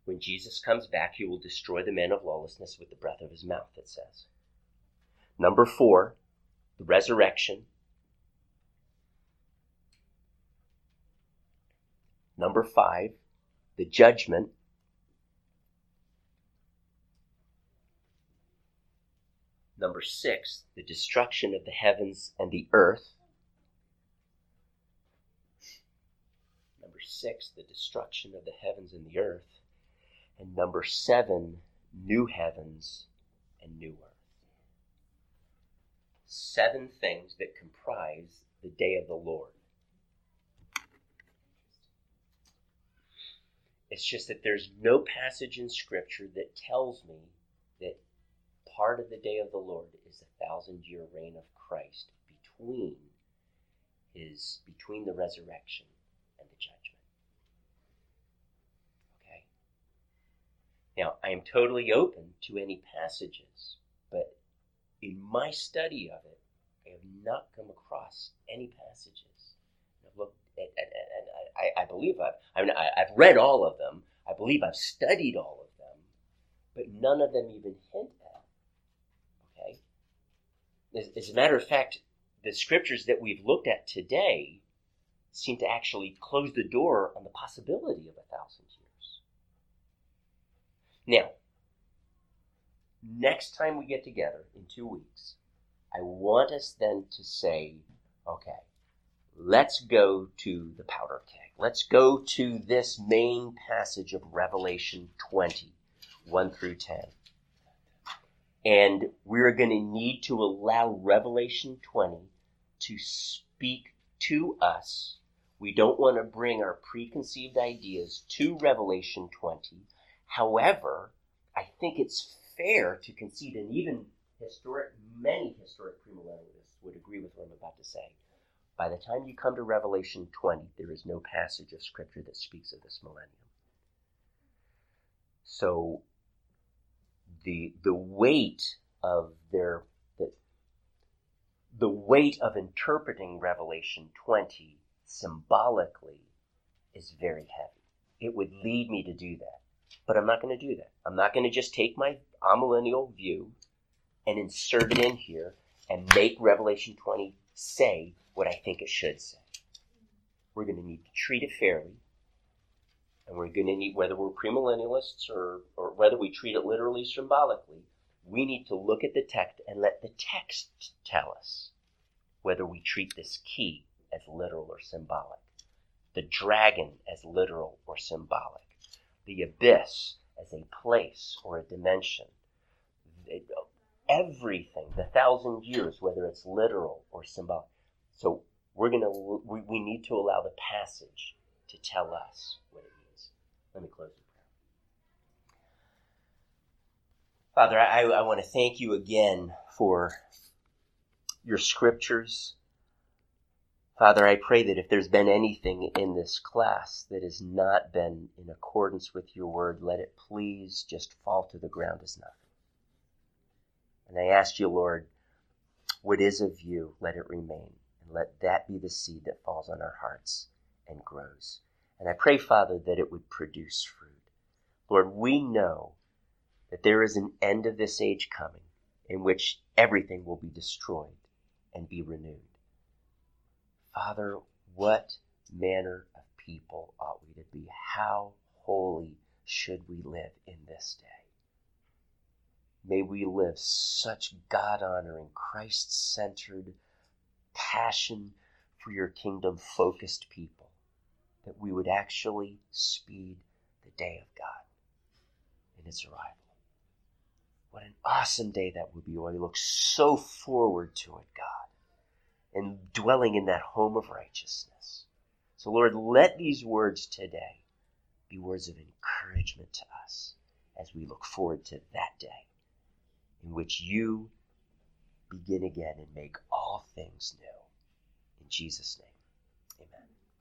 When Jesus comes back, he will destroy the man of lawlessness with the breath of his mouth, it says. Number four, the resurrection. Number five, the judgment. Number six, the destruction of the heavens and the earth. Number six, the destruction of the heavens and the earth. And number seven, new heavens and new earth. Seven things that comprise the day of the Lord. It's just that there's no passage in Scripture that tells me that part of the day of the Lord is a thousand year reign of Christ between his between the resurrection and the judgment. Okay? Now I am totally open to any passages, but in my study of it, I have not come across any passages. At, at, at, I, I, believe I've, I mean, I, I've read all of them. I believe I've studied all of them, but none of them even hint at. Okay? As, as a matter of fact, the scriptures that we've looked at today seem to actually close the door on the possibility of a thousand years. Now, next time we get together in two weeks, I want us then to say, okay, let's go to the powder keg. Let's go to this main passage of Revelation 20, 1 through 10. And we're going to need to allow Revelation 20 to speak to us. We don't want to bring our preconceived ideas to Revelation 20. However, I think it's fair to concede, and even historic, many historic premillennialists would agree with what I'm about to say. By the time you come to Revelation 20, there is no passage of Scripture that speaks of this millennium. So the, the weight of their the, the weight of interpreting Revelation 20 symbolically is very heavy. It would lead me to do that. But I'm not going to do that. I'm not going to just take my amillennial view and insert it in here and make Revelation 20 say what I think it should say. We're going to need to treat it fairly. And we're going to need, whether we're premillennialists or, or whether we treat it literally symbolically, we need to look at the text and let the text tell us whether we treat this key as literal or symbolic, the dragon as literal or symbolic, the abyss as a place or a dimension, everything, the thousand years, whether it's literal or symbolic. So we're gonna we, we need to allow the passage to tell us what it means. Let me close in prayer. Father, I, I want to thank you again for your scriptures. Father, I pray that if there's been anything in this class that has not been in accordance with your word, let it please just fall to the ground as nothing. And I ask you, Lord, what is of you, let it remain. And let that be the seed that falls on our hearts and grows. And I pray, Father, that it would produce fruit. Lord, we know that there is an end of this age coming in which everything will be destroyed and be renewed. Father, what manner of people ought we to be? How holy should we live in this day? May we live such God honoring, Christ centered, passion for your kingdom focused people that we would actually speed the day of God in its arrival. What an awesome day that would be. We look so forward to it, God, and dwelling in that home of righteousness. So, Lord, let these words today be words of encouragement to us as we look forward to that day in which you begin again and make all things new. In Jesus' name.